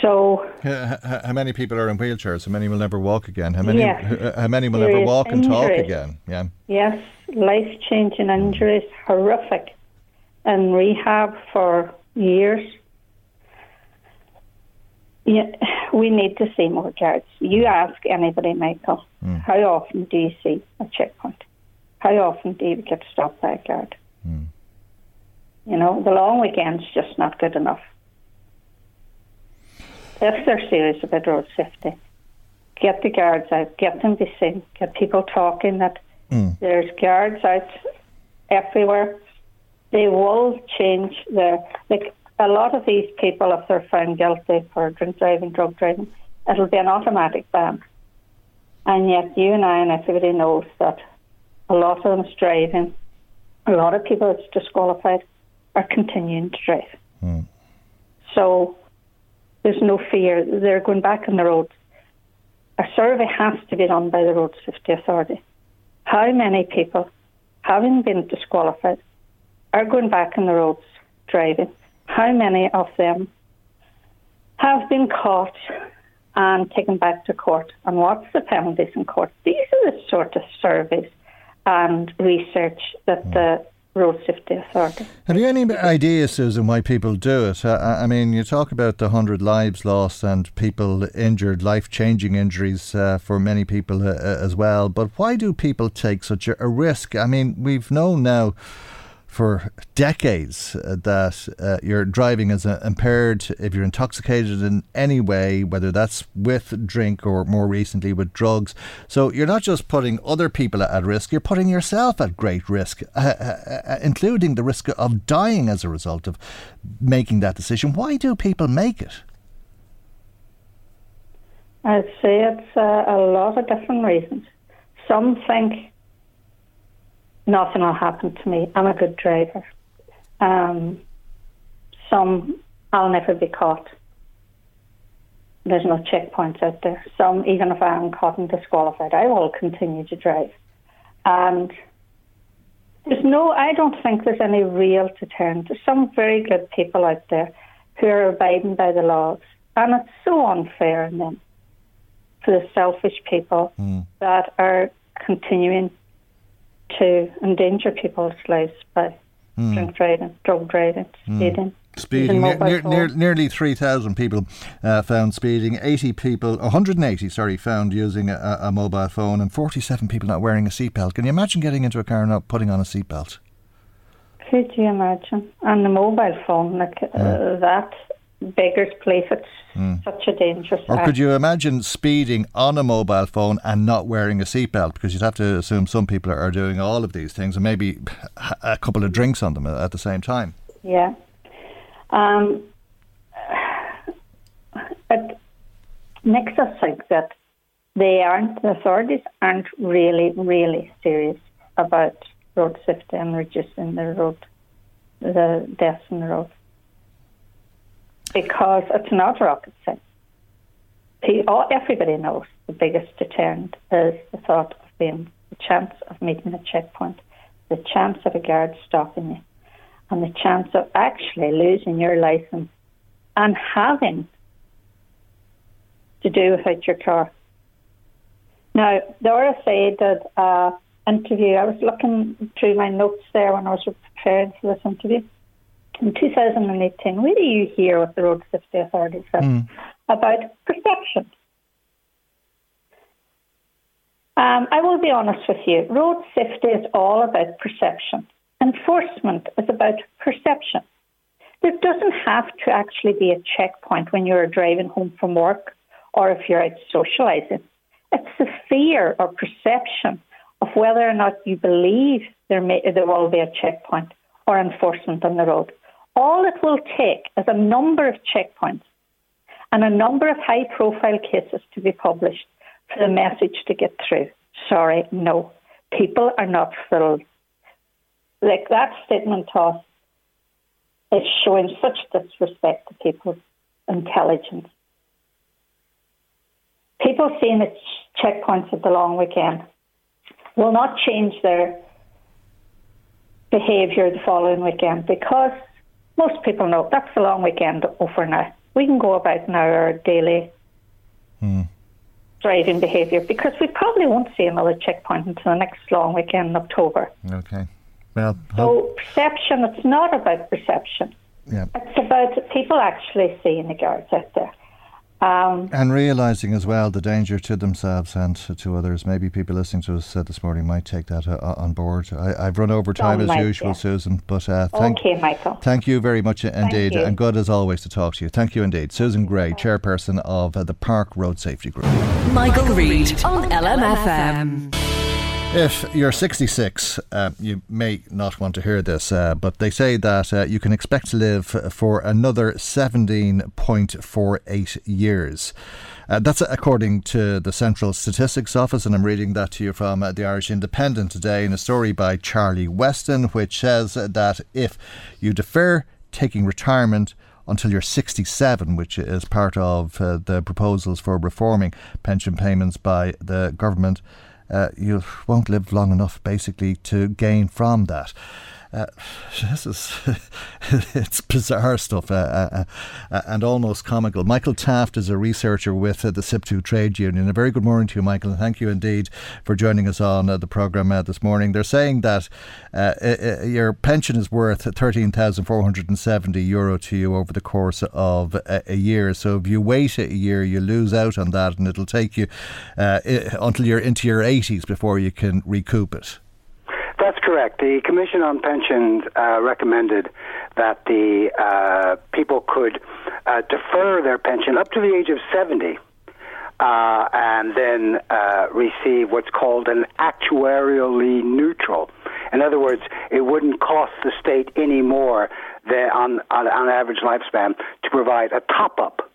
So, how, how, many people are in wheelchairs? How many will never walk again? How many? Yes, how many will never walk injuries. and talk again? Yeah. Yes, life changing injuries, horrific, in rehab for years. Yeah, we need to see more guards. You ask anybody, Michael, mm. how often do you see a checkpoint? How often do you get stopped by a guard? Mm. You know, the long weekend's just not good enough. If they're serious about road safety, get the guards out, get them to sing, get people talking that mm. there's guards out everywhere. They will change their like a lot of these people if they're found guilty for drink driving, drug driving, it'll be an automatic ban. And yet you and I and everybody knows that a lot of them is driving. A lot of people that's disqualified are continuing to drive. Mm. So there's no fear. They're going back on the roads. A survey has to be done by the Road Safety Authority. How many people, having been disqualified, are going back on the roads driving? How many of them have been caught and taken back to court? And what's the penalties in court? These are the sort of surveys and research that the hmm. Road Safety Authority. Have you any idea, Susan, why people do it? I, I mean, you talk about the 100 lives lost and people injured, life changing injuries uh, for many people uh, as well. But why do people take such a, a risk? I mean, we've known now for decades uh, that uh, you're driving as impaired if you're intoxicated in any way, whether that's with drink or more recently with drugs. So you're not just putting other people at risk, you're putting yourself at great risk, uh, uh, uh including the risk of dying as a result of making that decision. Why do people make it? I'd say it's uh, a lot of different reasons. Some think nothing will happen to me. I'm a good driver. Um, some, I'll never be caught. There's no checkpoints out there. Some, even if I am caught and disqualified, I will continue to drive. And there's no, I don't think there's any real deterrent. There's some very good people out there who are abiding by the laws. And it's so unfair in them for the selfish people mm. that are continuing to endanger people's lives by mm. drink driving, drug driving, hmm. speeding. Mm. Speeding, near, near, nearly 3,000 people uh, found speeding, 80 people, 180, sorry, found using a, a, mobile phone, and 47 people not wearing a seatbelt. Can you imagine getting into a car and not putting on a seatbelt? Could you imagine? And the mobile phone, like uh, that beggars place. It's mm. such a dangerous. Or could you imagine speeding on a mobile phone and not wearing a seatbelt? Because you'd have to assume some people are doing all of these things and maybe a couple of drinks on them at the same time. Yeah. Um, it makes us think that they aren't, the authorities aren't really, really serious about road safety and reducing the road, the deaths on the road because it's not rocket science. Everybody knows the biggest deterrent is the thought of being the chance of meeting a checkpoint, the chance of a guard stopping you, and the chance of actually losing your license and having to do without your car. Now, the RSA did an interview. I was looking through my notes there when I was preparing for this interview in 2018, where do you hear what the Road Safety Authority said mm. about perception? Um, I will be honest with you. Road safety is all about perception. Enforcement is about perception. There doesn't have to actually be a checkpoint when you're driving home from work or if you're out socialising. It's the fear or perception of whether or not you believe there, may, there will be a checkpoint or enforcement on the road. All it will take is a number of checkpoints and a number of high profile cases to be published for the message to get through. Sorry, no. People are not filled. Like that statement toss is showing such disrespect to people's intelligence. People seeing the checkpoints at the long weekend will not change their behaviour the following weekend because most people know that's the long weekend over now. We can go about now our daily Hmm. driving behaviour because we probably won't see another checkpoint until the next long weekend in October. Okay. Well, So perception, it's not about perception. yeah. It's about people actually seeing the guards out there. Um, And realising as well the danger to themselves and to, to others. Maybe people listening to us uh, this morning might take that uh, on board. I, I've run over time as might, usual, yeah. Susan, but uh, thank, okay, Michael. thank you very much indeed. And good as always to talk to you. Thank you indeed. Susan Gray, chairperson of uh, the PARC Road Safety Group. Michael Reade on LMFM. If you're 66, uh, you may not want to hear this, uh, but they say that uh, you can expect to live for another 17.48 years. Uh, that's according to the Central Statistics Office, and I'm reading that to you from uh, the Irish Independent today in a story by Charlie Weston, which says that if you defer taking retirement until you're 67, which is part of uh, the proposals for reforming pension payments by the government, uh, you won't live long enough basically to gain from that. Uh, this is it's bizarre stuff uh, uh, uh, and almost comical. Michael Taft is a researcher with uh, the SIPTU Trade Union. A very good morning to you, Michael, and thank you indeed for joining us on uh, the programme uh, this morning. They're saying that uh, uh, your pension is worth 13,470 euro to you over the course of a, a year. So if you wait a year, you lose out on that, and it'll take you uh, until you're into your 80s before you can recoup it. That's correct. The Commission on Pensions uh, recommended that the uh, people could uh, defer their pension up to the age of 70 uh, and then uh, receive what's called an actuarially neutral. In other words, it wouldn't cost the state any more than on, on, on average lifespan to provide a top up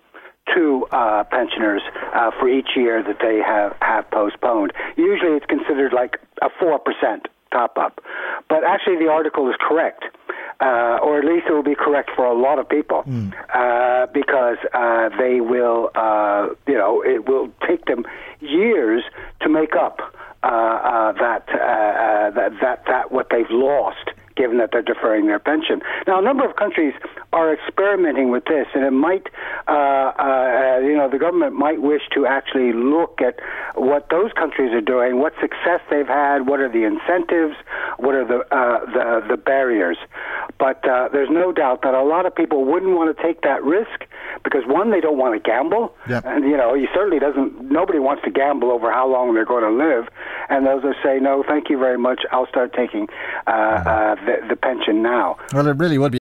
to uh, pensioners uh, for each year that they have, have postponed. Usually it's considered like a 4% top up. But actually, the article is correct. Uh, or at least it will be correct for a lot of people, uh, because uh, they will, uh, you know, it will take them years to make up uh, uh, that, uh, uh, that that that what they've lost given that they're deferring their pension. Now, a number of countries are experimenting with this, and it might, uh, uh, you know, the government might wish to actually look at what those countries are doing, what success they've had, what are the incentives, what are the uh, the, the barriers. But uh, there's no doubt that a lot of people wouldn't want to take that risk because one, they don't want to gamble, Yep. and you know, he certainly doesn't. Nobody wants to gamble over how long they're going to live, and those that say no, thank you very much, I'll start taking uh, uh, the, the pension now. Well, it really would be.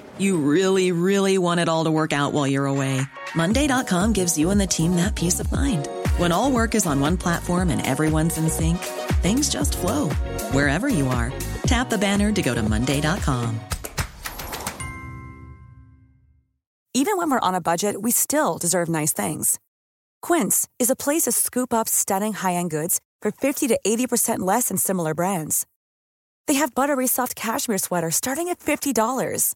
You really, really want it all to work out while you're away. Monday.com gives you and the team that peace of mind. When all work is on one platform and everyone's in sync, things just flow wherever you are. Tap the banner to go to Monday.com. Even when we're on a budget, we still deserve nice things. Quince is a place to scoop up stunning high-end goods for 50 to 80% less than similar brands. They have buttery soft cashmere sweaters starting at $50,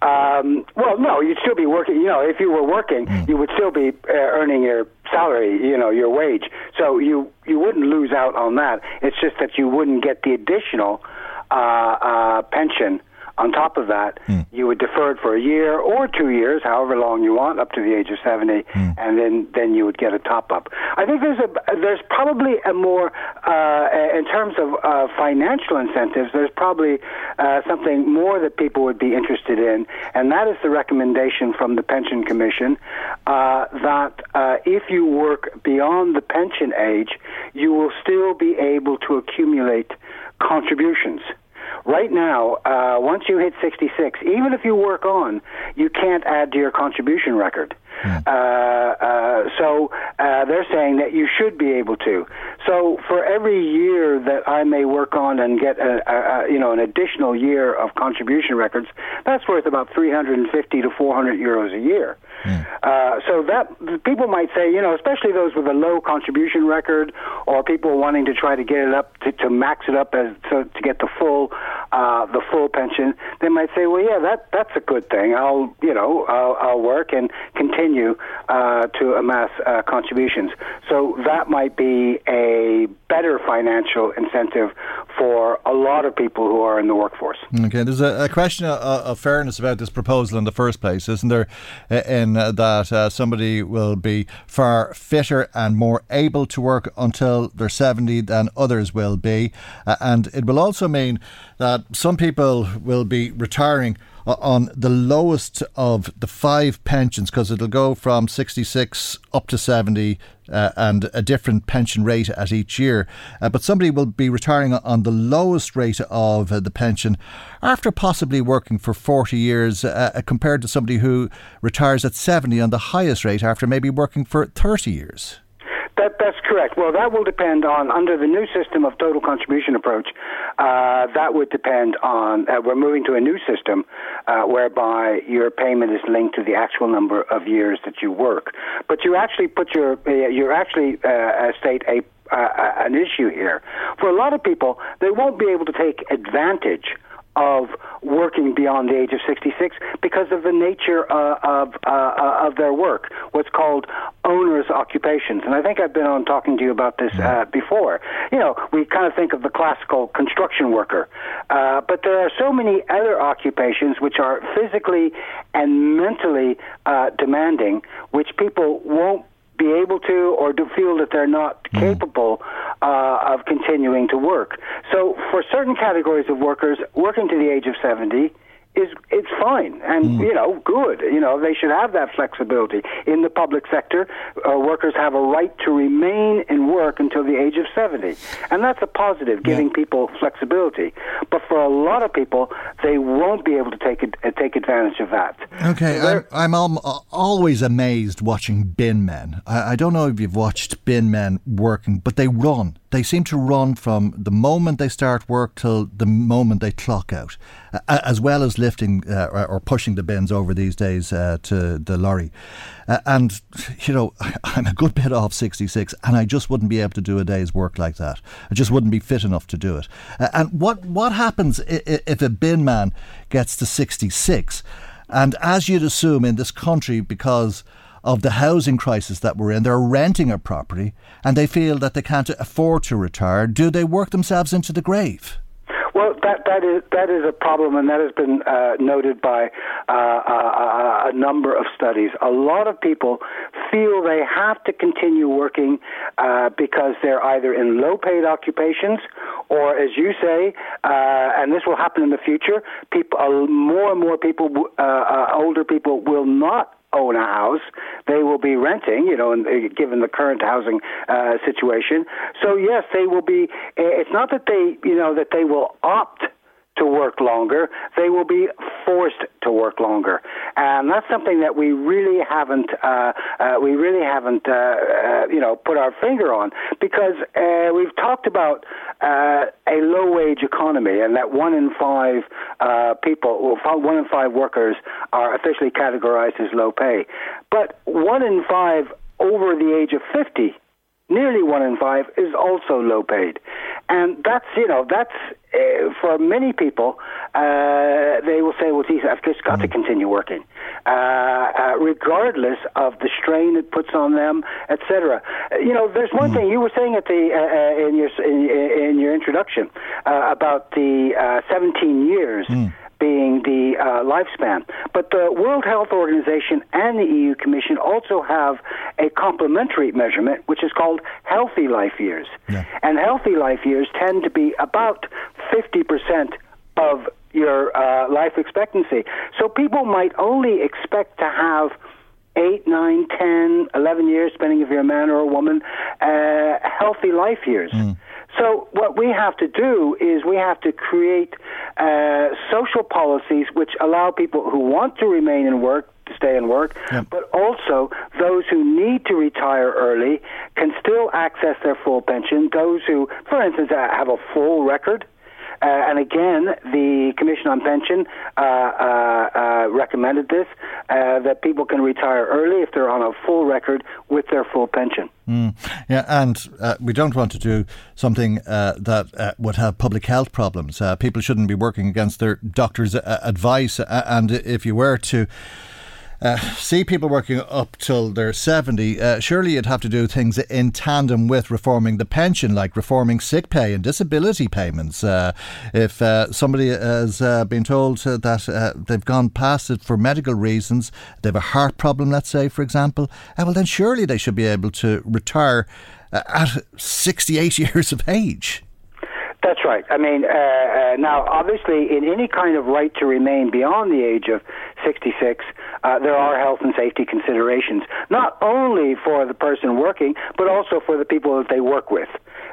Um, well, no, you'd still be working. You know, if you were working, you would still be uh, earning your salary. You know, your wage. So you you wouldn't lose out on that. It's just that you wouldn't get the additional uh, uh, pension On top of that, mm. you would defer it for a year or two years, however long you want, up to the age of 70, mm. and then, then you would get a top up. I think there's a there's probably a more uh, in terms of uh, financial incentives. There's probably uh, something more that people would be interested in, and that is the recommendation from the Pension Commission uh, that uh, if you work beyond the pension age, you will still be able to accumulate contributions. Right now, uh, once you hit 66, even if you work on, you can't add to your contribution record. Mm. Uh, uh, so uh, they're saying that you should be able to. So for every year that I may work on and get a, a, a, you know an additional year of contribution records, that's worth about 350 to 400 euros a year. Mm. Uh, so that people might say, you know, especially those with a low contribution record, or people wanting to try to get it up to, to max it up as to, to get the full uh, the full pension, they might say, well, yeah, that that's a good thing. I'll you know I'll, I'll work and continue uh, to amass uh, contributions. So that might be a better financial incentive for a lot of people who are in the workforce. Okay, there's a, a question of, of, fairness about this proposal in the first place, isn't there? In that uh, somebody will be far fitter and more able to work until they're 70 than others will be, uh, and it will also mean that some people will be retiring on the lowest of the five pensions because it'll go from 66 up to 70 uh, and a different pension rate at each year. Uh, but somebody will be retiring on the lowest rate of uh, the pension after possibly working for 40 years uh, uh, compared to somebody who retires at 70 on the highest rate after maybe working for 30 years. That, that's correct. Well, that will depend on, under the new system of total contribution approach, uh, that would depend on, uh, we're moving to a new system uh, whereby your payment is linked to the actual number of years that you work. But you actually put your, uh, you actually uh, state a uh, an issue here. For a lot of people, they won't be able to take advantage of working beyond the age of 66 because of the nature uh, of uh, uh, of their work, what's called onerous occupations. And I think I've been on talking to you about this uh, before. You know, we kind of think of the classical construction worker, uh, but there are so many other occupations which are physically and mentally uh, demanding, which people won't be able to or to feel that they're not mm. capable uh, of continuing to work. So, for certain categories of workers, working to the age of 70 is it's fine and mm. you know good. You know they should have that flexibility. In the public sector, uh, workers have a right to remain in work until the age of seventy, and that's a positive, giving yeah. people flexibility. But for a lot of people, they won't be able to take uh, take advantage of that. Okay, I'm, I'm always amazed watching bin men. I, I don't know if you've watched bin men working, but they run they seem to run from the moment they start work till the moment they clock out, uh, as well as lifting uh, or pushing the bins over these days uh, to the lorry. Uh, and, you know, I'm a good bit off 66 and I just wouldn't be able to do a day's work like that. I just wouldn't be fit enough to do it. And what, what happens if a bin man gets to 66? And as you'd assume in this country, because of the housing crisis that we're in. They're renting a property and they feel that they can't afford to retire. Do they work themselves into the grave? Well, that that is that is a problem, and that has been uh, noted by uh, a, a, number of studies. A lot of people feel they have to continue working uh, because they're either in low-paid occupations, or, as you say, uh, and this will happen in the future. People, more and more people, uh, uh, older people, will not own a house. They will be renting, you know, given the current housing uh, situation. So yes, they will be. It's not that they, you know, that they will opt to work longer, they will be forced to work longer, and that's something that we really haven't uh, uh, we really haven't uh, uh you know put our finger on because uh, we've talked about uh, a low wage economy and that one in five people, well, one in five workers are officially categorized as low pay, but one in five over the age of 50 nearly one in five is also low paid. And that's, you know, that's uh, for many people, uh, they will say, well, geez, I've just got mm. to continue working, uh, uh, regardless of the strain it puts on them, etc. You know, there's one mm. thing you were saying at the uh, uh, in your in, in, your introduction about the 17 years. Mm being the uh, lifespan. But the World Health Organization and the EU Commission also have a complementary measurement, which is called healthy life years. Yeah. And healthy life years tend to be about 50% of your uh, life expectancy. So people might only expect to have eight, nine, ten, eleven years, depending if you're a man or a woman, uh, healthy life years. Mm. So what we have to do is we have to create uh, social policies which allow people who want to remain in work to stay in work, yep. but also those who need to retire early can still access their full pension. Those who, for instance, uh, have a full record uh, and again, the Commission on Pension uh, uh, uh recommended this uh, that people can retire early if they're on a full record with their full pension. Mm. Yeah, and uh, we don't want to do something that would have public health problems. people shouldn't be working against their doctor's advice, and if you were to uh, see people working up till they're 70, uh, surely you'd have to do things in tandem with reforming the pension, like reforming sick pay and disability payments. Uh, if uh, somebody has uh, been told that they've gone past it for medical reasons, they have a heart problem, let's say, for example, well, then surely they should be able to retire at 68 years of age. That's right. I mean, uh, uh, now obviously, in any kind of right to remain beyond the age of 66, uh, there are health and safety considerations, not only for the person working, but also for the people that they work with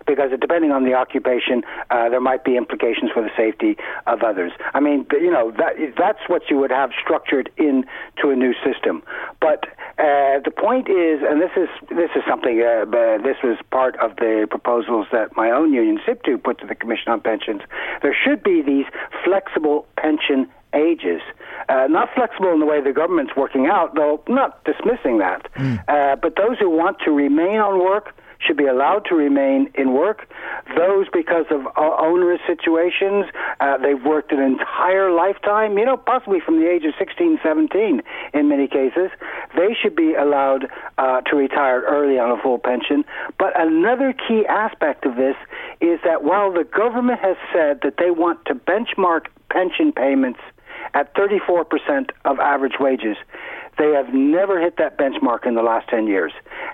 because depending on the occupation, uh, there might be implications for the safety of others. I mean, you know, that, that's what you would have structured into a new system. But uh, the point is, and this is this is something. Uh, this was part of the proposals that my own union, SIPTU, put to the Commission on Pensions. There should be these flexible pension ages. Uh, not flexible in the way the government's working out, though not dismissing that. Mm. Uh, but those who want to remain on work should be allowed to remain in work. Those, because of onerous situations, uh, they've worked an entire lifetime, you know, possibly from the age of 16, 17 in many cases, they should be allowed uh, to retire early on a full pension. But another key aspect of this is that while the government has said that they want to benchmark pension payments at 34% of average wages, they have never hit that benchmark in the last 10 years.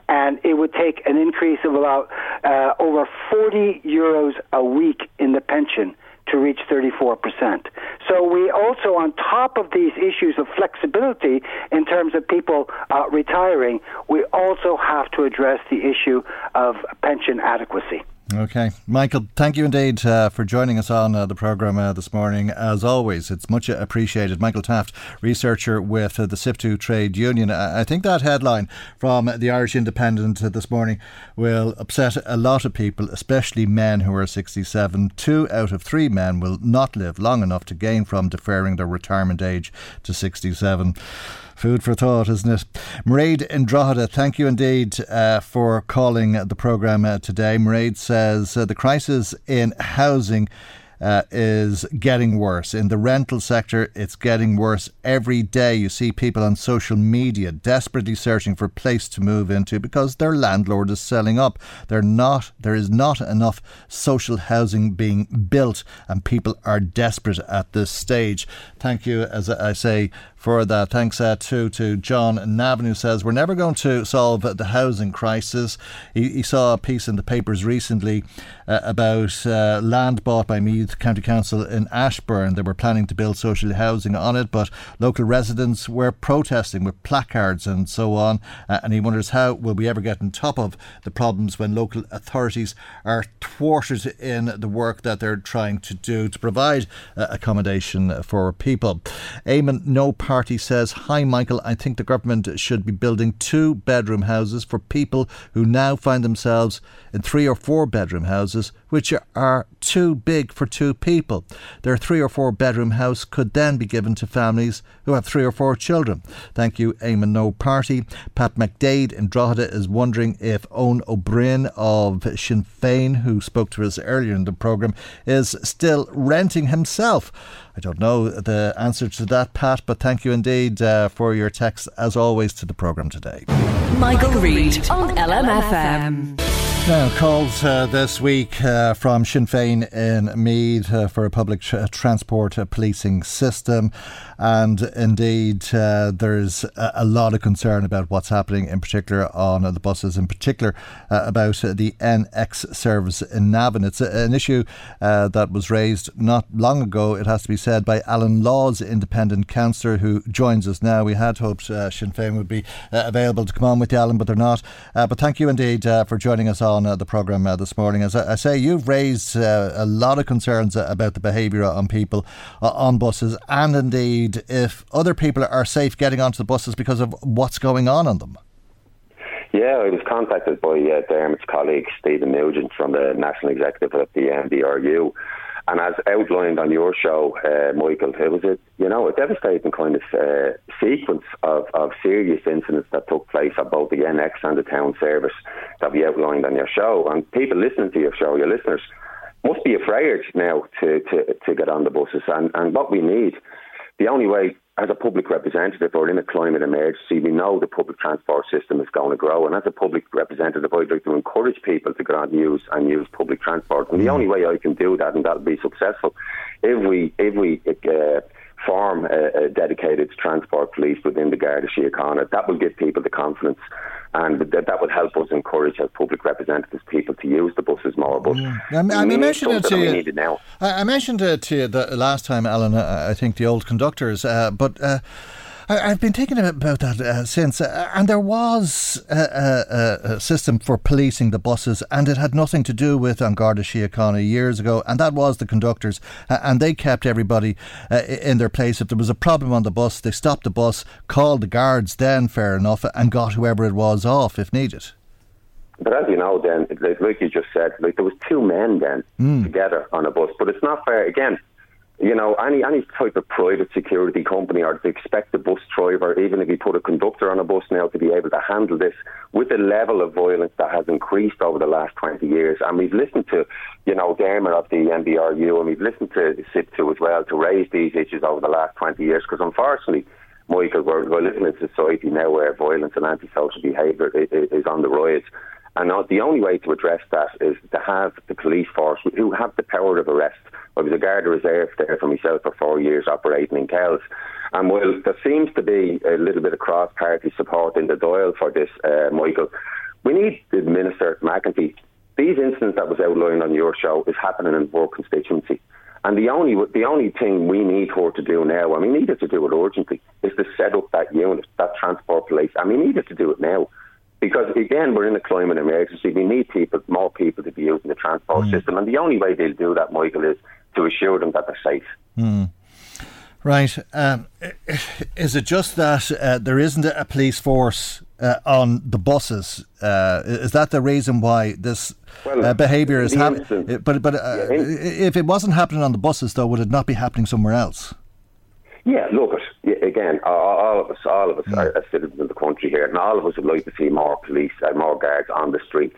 And it would take an increase of about uh, over 40 euros a week in the pension to reach 34%. So we also, on top of these issues of flexibility in terms of people uh, retiring, we also have to address the issue of pension adequacy. Okay. Michael, thank you indeed uh, for joining us on uh, the programme uh, this morning. As always, it's much appreciated. Michael Taft, researcher with uh, the SIPTU Trade Union. I think that headline from the Irish Independent this morning will upset a lot of people, especially men who are 67. Two out of three men will not live long enough to gain from deferring their retirement age to 67. Food for thought, isn't it? Mairead in Drogheda, thank you indeed uh, for calling the programme uh, today. Mairead says uh, the crisis in housing uh, is getting worse. In the rental sector, it's getting worse every day. You see people on social media desperately searching for a place to move into because their landlord is selling up. They're not. There is not enough social housing being built, and people are desperate at this stage. Thank you, as I say, for that. Thanks uh, to, to John Navin, who says, We're never going to solve the housing crisis. He, he saw a piece in the papers recently uh, about uh, land bought by Meath County Council in Ashbourne. They were planning to build social housing on it, but local residents were protesting with placards and so on. Uh, and he wonders how will we ever get on top of the problems when local authorities are thwarted in the work that they're trying to do to provide uh, accommodation for people. Eamon, no Party says, Hi, Michael. I think the government should be building two bedroom houses for people who now find themselves in three or four bedroom houses, which are too big for two people. Their three or four bedroom house could then be given to families who have three or four children. Thank you, Eamon No Party. Pat McDade in Drogheda is wondering if Eoin Ó Broin of Sinn Féin, who spoke to us earlier in the programme, is still renting himself. I don't know the answer to that, Pat, but thank you indeed uh, for your text, as always, to the programme today. Michael, Michael Reade on LMFM. Now, calls uh, this week uh, from Sinn Féin in Meath uh, for a public tra- transport uh, policing system. And indeed, uh, there's a, a, lot of concern about what's happening, in particular on the buses, in particular uh, about the NX service in Navan. It's a, an issue that was raised not long ago, it has to be said, by Alan Laws, independent councillor, who joins us now. We had hoped Sinn Féin would be available to come on with you, Alan, but they're not. but thank you indeed for joining us on uh, the programme uh, this morning. As I, I say, you've raised uh, a lot of concerns about the behaviour on people on buses, and indeed if other people are safe getting onto the buses because of what's going on on them. Yeah, I was contacted by uh, Dermot's colleague Stephen Nugent from the National Executive of the NBRU and as outlined on your show, uh, Michael, it was a you know a devastating kind of uh, sequence of, of serious incidents that took place at both the NX and the town service that we outlined on your show. And people listening to your show, your listeners, must be afraid now to, to, to get on the buses. And, and what we need, the only way as a public representative or in a climate emergency, we know the public transport system is going to grow. And as a public representative, I'd like to encourage people to go on and use and use public transport. And the only way I can do that, and that'll be successful, if we if we uh, form a, a, dedicated transport police within the Garda Síochána, that will give people the confidence and that, that would help us encourage as public representatives people to use the buses more. But yeah. I, I mentioned it to you. Now. I, mentioned it to you the last time, Alan. Uh, I think the old conductors, uh, but. Uh, I, have been thinking about that uh, since, uh, and there was a, a, a, system for policing the buses, and it had nothing to do with An Garda Síochána years ago, and that was the conductors, uh, and they kept everybody uh, in their place. If there was a problem on the bus, they stopped the bus, called the guards, then fair enough, and got whoever it was off if needed. But as you know, then, like you just said, like there was two men then mm. together on a bus. But it's not fair. Again, you know, any any type of private security company or to expect the bus driver, even if you put a conductor on a bus now, to be able to handle this with the level of violence that has increased over the last 20 years. And we've listened to, you know, Dermot of the NBRU and we've listened to SIPTU as well to raise these issues over the last 20 years because unfortunately, Michael, we're, we're living in a society now where violence and antisocial behaviour is on the rise. And uh, the only way to address that is to have the police force who have the power of arrest. I was a Garda Reserve there for myself for four years operating in Kells. And while there seems to be a little bit of cross party support in the Dáil for this, uh, Michael, we need the Minister McEntee. These incidents that was outlined on your show is happening in our constituency. And the only the only thing we need her to do now, and we need needed to do it urgently, is to set up that unit, that transport police, and we need needed to do it now. Because again, we're in a climate emergency. We need people, more people, to be using the transport mm. system, and the only way they'll do that, Michael, is to assure them that they're safe. Mm. Right. Um, is it just that uh, there isn't a police force uh, on the buses? Uh, is that the reason why this well, uh, behaviour is happening? But but uh, yeah, if it wasn't happening on the buses, though, would it not be happening somewhere else? Yeah, look, again, all of us, all of us mm. are, citizens of the country here, and all of us would like to see more police and more guards on the streets.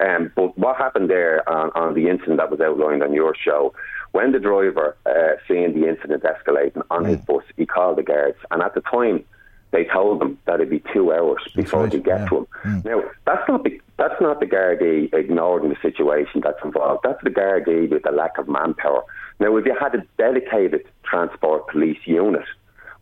Um, but what happened there on, on, the incident that was outlined on your show, when the driver uh, seeing the incident escalating on mm. his bus, he called the guards, and at the time they told him that it'd be two hours before right, they get yeah. to him. Mm. Now that's not the that's not the Gardaí ignoring the situation that's involved. That's the Gardaí with the lack of manpower. Now, if you had a dedicated transport police unit,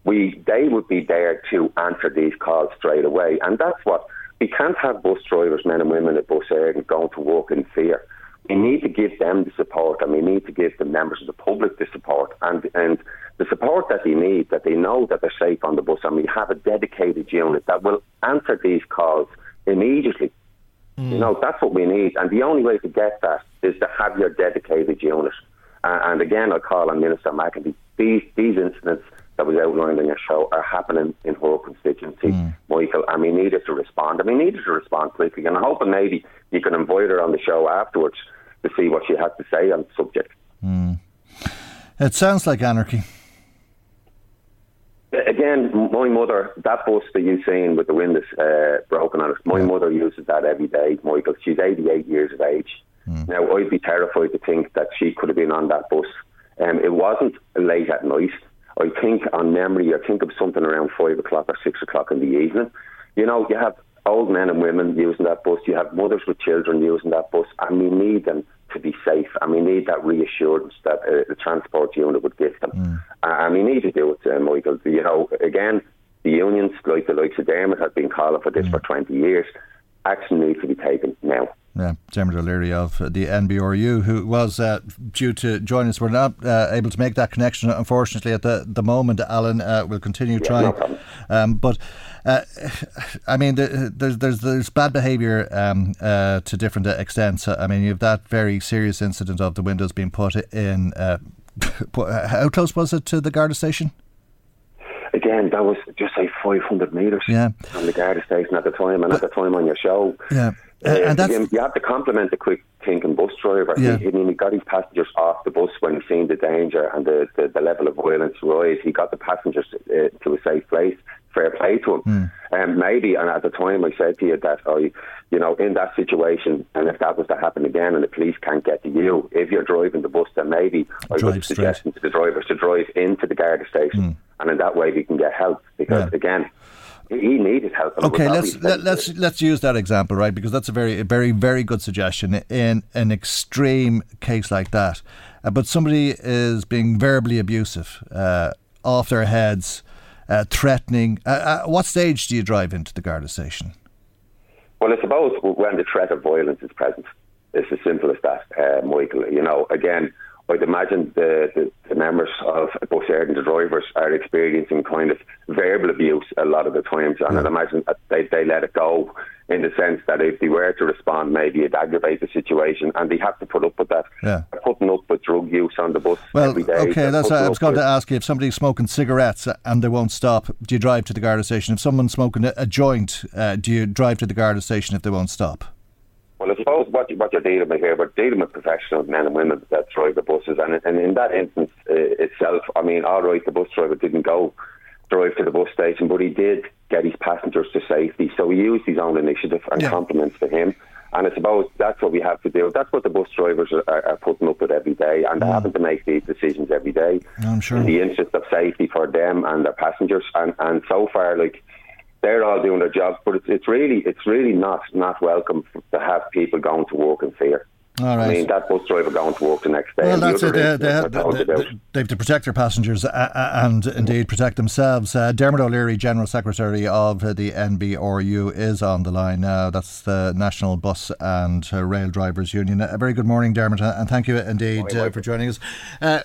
we they would be there to answer these calls straight away, and that's what we can't have bus drivers, men and women at Bus Éireann, going to work in fear. We need to give them the support, and we need to give the members of the public the support, and and the support that they need, that they know that they're safe on the bus, and we have a dedicated unit that will answer these calls immediately. Mm. You know, that's what we need, and the only way to get that is to have your dedicated unit. Uh, and again, I call on Minister McEntee. These these incidents that was outlined in your show are happening in her constituency, mm. Michael, and we needed to respond. And we needed to respond quickly. And I'm hoping maybe you can invite her on the show afterwards to see what she has to say on the subject. Mm. It sounds like anarchy. Again, my mother, that bus that you've seen with the windows uh, broken on it, my yeah. mother uses that every day, Michael. She's 88 years of age. Mm. Now, I'd be terrified to think that she could have been on that bus. Um, it wasn't late at night. I think on memory, I think of something around five o'clock or six o'clock in the evening. You know, you have old men and women using that bus. You have mothers with children using that bus, and we need them to be safe, and we need that reassurance that uh, the transport unit would give them, mm. and we need to do it, uh, Michael. You know, again, the unions, like the likes of Dermot, have been calling for this mm. for 20 years. Action needs to be taken now. Yeah, Dermot O'Leary of the NBRU, who was uh, due to join us. We're not uh, able to make that connection, unfortunately, at the, the moment. Alan uh, will continue yeah, trying. No um, but, uh, I mean, there's, there's, there's bad behaviour um, uh, to different extents. I mean, you have that very serious incident of the windows being put in. Uh, how close was it to the Garda station? again, that was just say 500 metres yeah. from the Garda station at the time, and but, at the time on your show. Yeah. Uh, and that's, you have to compliment the quick thinking bus driver. Yeah. He, I mean, he got his passengers off the bus when he seen the danger and the, the, the level of violence rise. He got the passengers uh, to a safe place. Fair play to him. Mm. And maybe, and at the time I said to you that I, you know, in that situation, and if that was to happen again and the police can't get to you, if you're driving the bus, then maybe I would suggest to the drivers to drive into the Garda station. Mm. And in that way, we can get help. Because, yeah. again, he needed help. Okay, let's let, let's let's use that example, right? Because that's a very very very good suggestion in an extreme case like that. Uh, but somebody is being verbally abusive, uh, off their heads, uh, threatening. Uh, uh, what stage do you drive into the Garda station? Well, I suppose when the threat of violence is present. It's as simple as that, uh, Michael. You know, again, I'd imagine the, the, the members of Bus Éireann the drivers are experiencing kind of verbal abuse a lot of the times, and I'd imagine that they, they let it go in the sense that if they were to respond, maybe it aggravates the situation, and they have to put up with that. Yeah. putting up with drug use on the bus well, every day. Okay, that's I was going to ask you if somebody's smoking cigarettes and they won't stop, do you drive to the Garda station? If someone's smoking a, a joint, uh, do you drive to the Garda station if they won't stop? Well, I suppose what, what you're dealing with here, we're dealing with professional men and women that drive the buses, and, and in that instance uh, itself, I mean, all right, the bus driver didn't go drive to the bus station, but he did get his passengers to safety, so he used his own initiative and yeah. compliments to him. And I suppose that's what we have to do. That's what the bus drivers are, are putting up with every day, and they're having to make these decisions every day. I'm sure. In the interest of safety for them and their passengers. And, and so far, like, they're all doing their jobs, but it's, it's really it's really not not welcome to have people going to work in fear. All right. I mean, that bus driver going to work the next day. Well, that's it. They, they, have, they, they, have to protect their passengers uh, uh, and indeed protect themselves. Uh, Dermot O'Leary, General Secretary of the NBRU, is on the line now. That's the National Bus and Rail Drivers Union. A very good morning, Dermot, and thank you indeed uh, for joining us. Uh,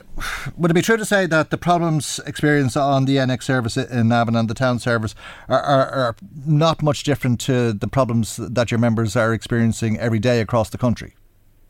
would it be true to say that the problems experienced on the NX service in Navan and the town service are, are, are not much different to the problems that your members are experiencing every day across the country?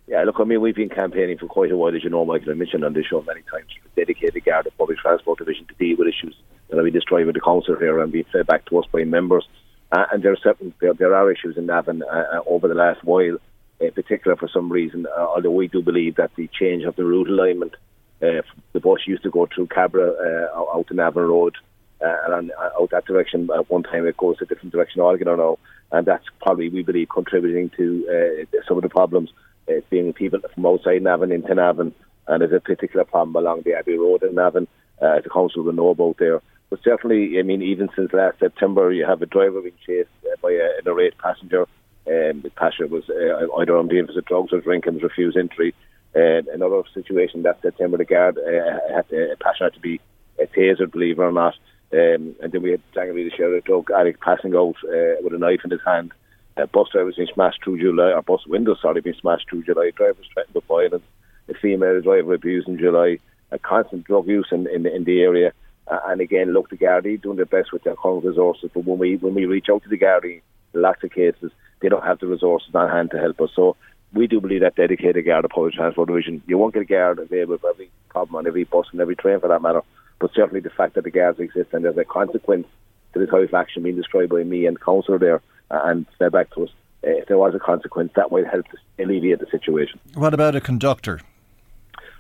Yeah, look, I mean, we've been campaigning for quite a while, as you know, Michael. I mentioned on this show many times, for dedicated Garda Public Transport Division to deal with issues that have been destroyed with the council here and being fed back to us by members. Uh, and there are certain, there, there are issues in Navan uh, uh, over the last while, in particular for some reason, uh, although we do believe that the change of the route alignment, uh, the bus used to go through Cabra uh, out to Navan Road, and on, out that direction. At one time, it goes a different direction altogether now, and that's probably, we believe, contributing to some of the problems uh, seeing people from outside Navan into Navan, and there's a particular problem along the Abbey Road in Navan. Uh, the council will know about there. But certainly, I mean, even since last September, you have a driver being chased uh, by a, an irate passenger. Um, the passenger was uh, either on the influence of drugs or drinking, refused entry. Uh, another situation that September, the guard uh, had to, a passenger had to be uh, tasered, believe it or not. Um, and then we had Dangary, the sheriff, drug addict passing out uh, with a knife in his hand uh, bus drivers being smashed through July, or bus windows, sorry, being smashed through July, drivers threatened with violence, a female driver abused in July, a constant drug use in, in, in the area. Uh, and again, look, the Gardaí doing their best with their current resources, but when we when we reach out to the Gardaí, lots of cases, they don't have the resources on hand to help us. So we do believe that dedicated Garda Public Transport Division, you won't get a guard available for every problem on every bus and every train for that matter, but certainly the fact that the guards exist and there's a consequence to this of action being described by me and councillor there, and fed back to us. Uh, if there was a consequence, that might help alleviate the situation. What about a conductor?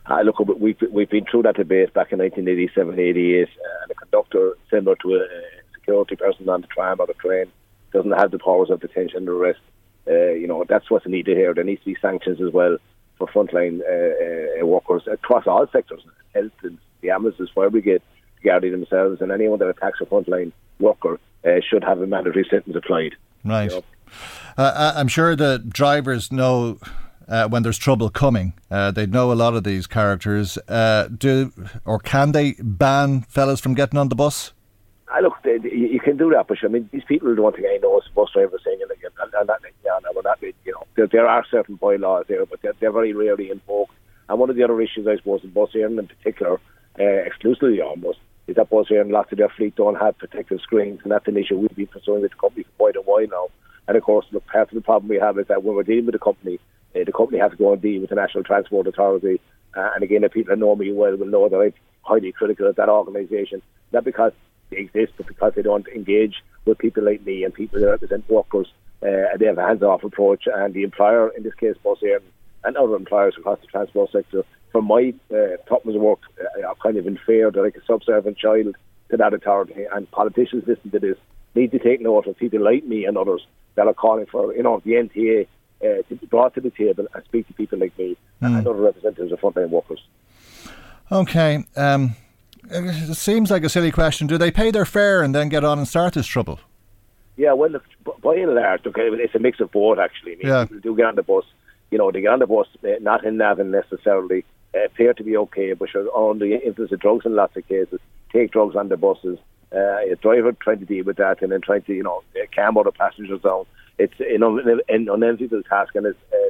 Uh, look, we've we've been through that debate back in 1987, 88, uh, and a conductor, similar to a security person on the tram or the train, doesn't have the powers of detention and arrest. Uh, you know, that's what's needed here. There needs to be sanctions as well for frontline uh, uh, workers across all sectors, health and the ambulances, fire brigade, the Gardaí themselves, and anyone that attacks a frontline worker uh, should have a mandatory sentence applied. Right. You know? uh, I'm sure the drivers know uh, when there's trouble coming. Uh, they know a lot of these characters. Uh, do or can they ban fellas from getting on the bus? I look, they, they, you can do that, but I mean, these people don't want to get know bus drivers saying, and, and, and that, yeah, no, that, you know, there, there are certain bylaws there, but they're, they're very rarely invoked. And one of the other issues, I suppose, in bus in particular, uh, exclusively almost, is that lots of their fleet don't have protective screens, and that's an issue we've been pursuing with the company for quite a while now. And of course, look, part of the problem we have is that when we're dealing with the company, uh, the company has to go and deal with the National Transport Authority. Uh, and again, the people that know me well will know that I'm highly critical of that organisation, not because they exist, but because they don't engage with people like me and people that represent workers. Uh, they have a hands-off approach, and the employer, in this case, Bus and other employers across the transport sector, from my uh, top of work, uh, are kind of. They're like a subservient child to that authority, and politicians listen to this need to take note of people like me and others that are calling for, you know, the NTA uh, to be brought to the table and speak to people like me mm. and other representatives of frontline workers. Okay. Um, it seems like a silly question. Do they pay their fare and then get on and start this trouble? Yeah, well, look, by and large, okay, it's a mix of both, actually. I mean, yeah. people do get on the bus, you know, they get on the bus, uh, not in Navan necessarily, uh, appear to be okay, but on the influence of drugs in lots of cases, take drugs on the buses, uh, a driver trying to deal with that and then trying to, you know, calm other passengers down. It's an, an unenviable task, and it's uh,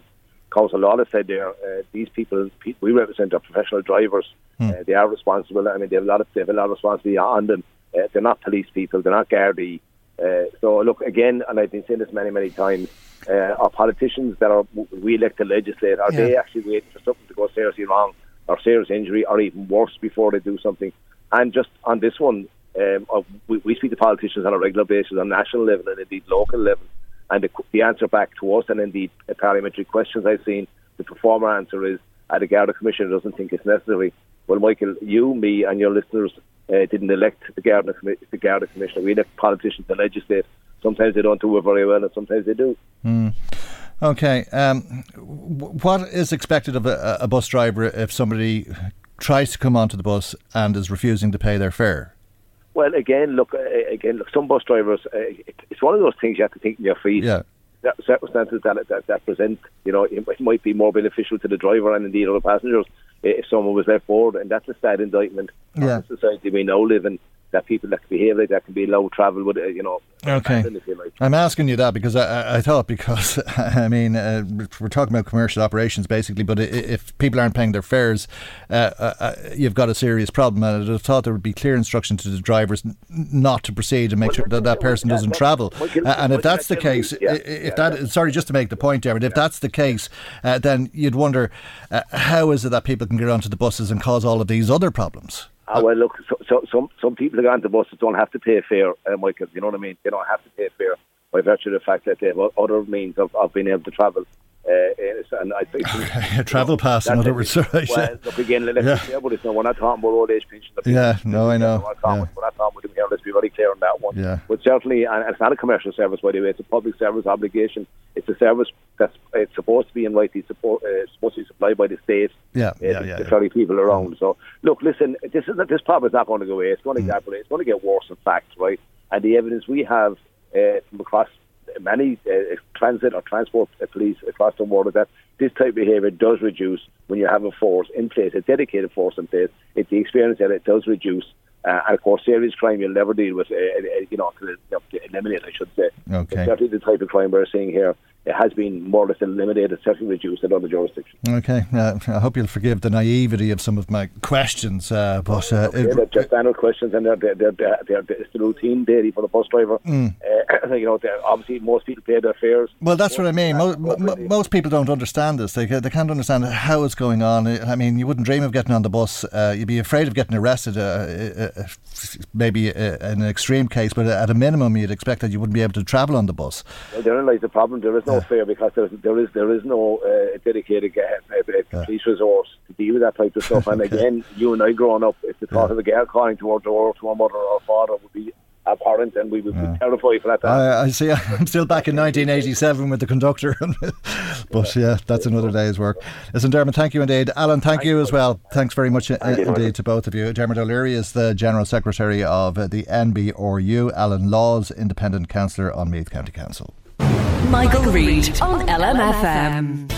Council Law has said there, uh, these people, we represent are professional drivers. Hmm. Uh, they are responsible. I mean, they have a lot of, they have a lot of responsibility on them. Uh, they're not police people. They're not Gardaí. Uh, so look again, and I've been saying this many, many times. Uh, our politicians that are we elect to legislate, are yeah. they actually waiting for something to go seriously wrong, or serious injury, or even worse before they do something? And just on this one, um, we, we speak to politicians on a regular basis on national level and indeed local level. And the, the answer back to us, and indeed the parliamentary questions I've seen, the performer answer is uh, the Garda Commissioner doesn't think it's necessary. Well, Michael, you, me, and your listeners uh, didn't elect the Garda, the Garda Commissioner. We elect politicians to legislate. Sometimes they don't do it very well, and sometimes they do. Mm. Okay. Um, what is expected of a, a bus driver if somebody tries to come onto the bus and is refusing to pay their fare? Well, again, look, uh, again, look. Some bus drivers, uh, it's one of those things you have to think in your feet. Yeah. Circumstances that, that that present, you know, it might be more beneficial to the driver and indeed other passengers if someone was left board, and that's a sad indictment yeah. of the society we now live in that people that can behave like that can be low travel with, uh, you know. Okay. Like. I'm asking you that because I, I thought because I mean uh, we're talking about commercial operations basically, but if people aren't paying their fares, uh, uh, uh you've got a serious problem. And I thought there would be clear instruction to the drivers not to proceed and make well, sure that that person doesn't travel. and if that's the case, yeah, if yeah, that sorry, just to make the point, Dermot, if that's the case, uh, then you'd wonder how is it that people can get onto the buses and cause all of these other problems. Uh, well, look, so, so, some some people that go on the buses don't have to pay fare, uh, Michael. You know what I mean? They don't have to pay fare by virtue of the fact that they have other means of, of being able to travel. Uh, and I think a travel pass, in other words. Right, well, look again. Let's yeah. be about this. Now, we're not talking about old age pension. Yeah, no, I know. We're not talking, yeah. we're not talking about here. Let's be very clear on that one. Yeah. But certainly, and it's not a commercial service, by the way. It's a public service obligation. It's a service that's it's supposed to be in rightly support, uh, supposed to be supplied by the state. Yeah, uh, yeah, yeah, to yeah. people around. So, look, listen. This is this problem is not going to go away. It's going to mm. get it's going to get worse. In fact, right? And the evidence we have uh, from across many uh, transit or transport police across the world that this type of behaviour does reduce when you have a force in place, a dedicated force in place. It's the experience that it does reduce. Uh, and of course, serious crime you'll never deal with, uh, uh you know, to, eliminate, I should say. Okay. It's certainly the type of crime we're seeing here has been more or less eliminated, certainly reduced in other jurisdictions. Okay, uh, I hope you'll forgive the naivety of some of my questions, uh, but uh, okay, they're just standard questions, and they're they're, they're, they're, it's the routine daily for the bus driver. Mm. You know, obviously most people pay their fares. Well, that's what I mean. Most, most people don't understand this. They they can't understand how it's going on. I mean, you wouldn't dream of getting on the bus. Uh, you'd be afraid of getting arrested. Uh, maybe an extreme case, but at a minimum, you'd expect that you wouldn't be able to travel on the bus. Well, therein lies the problem. There is no yeah. fear because there, there is there is no uh, dedicated uh, uh, police resource to deal with that type of stuff. And okay. again, you and I growing up, if the thought yeah. of a girl calling towards our, to our mother or father would be abhorrent and we would yeah. be terrified for that. I, I, see. I'm still back in 1987 with the conductor, but yeah, that's another day's work. Listen, Dermot, thank you indeed. Alan, thank, thank you as well. Thanks very much uh, indeed to both of you. Dermot O'Leary is the General Secretary of the NBRU, Alan Laws, Independent Councillor on Meath County Council. Michael, Reade on LMFM.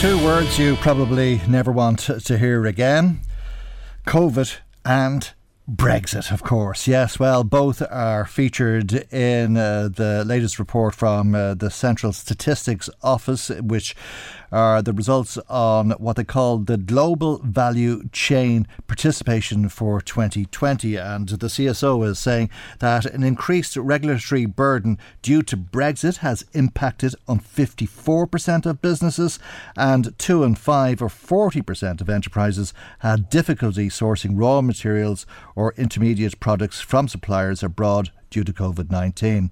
Two words you probably never want to hear again COVID and Brexit, of course. Yes, well, both are featured in uh, the latest report from uh, the Central Statistics Office, which are the results on what they call the Global Value Chain Participation for 2020. And the CSO is saying that an increased regulatory burden due to Brexit has impacted on 54% of businesses, and 2 in 5 or 40% of enterprises had difficulty sourcing raw materials or intermediate products from suppliers abroad due to COVID 19.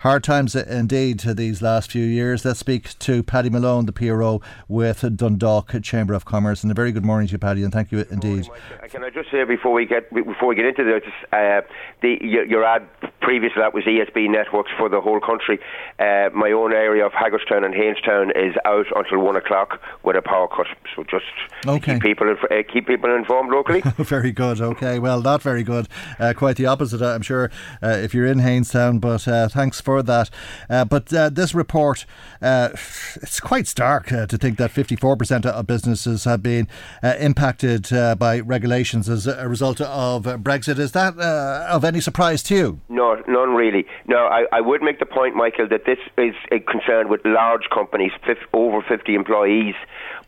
Hard times indeed these last few years. Let's speak to Paddy Malone, the PRO with Dundalk Chamber of Commerce. And a very good morning to you, Paddy, and thank you indeed. Morning, Can I just say before we get before we get into this, uh, the your, your, ad previous to that was ESB networks for the whole country. Uh, my own area of Haggardstown and Hainstown is out until one o'clock with a power cut. So just okay. keep people uh, keep people informed locally. very good. Okay, well, not very good. Uh, quite the opposite, I'm sure. Uh, if you're in Hainstown, but uh, thanks for that. Uh, but uh, this report, uh, it's quite stark uh, to think that 54% of businesses have been uh, impacted by regulations as a result of Brexit. Is that of any surprise to you? No, none really. No, I, I would make the point, Michael, that this is a concern with large companies, over 50 employees.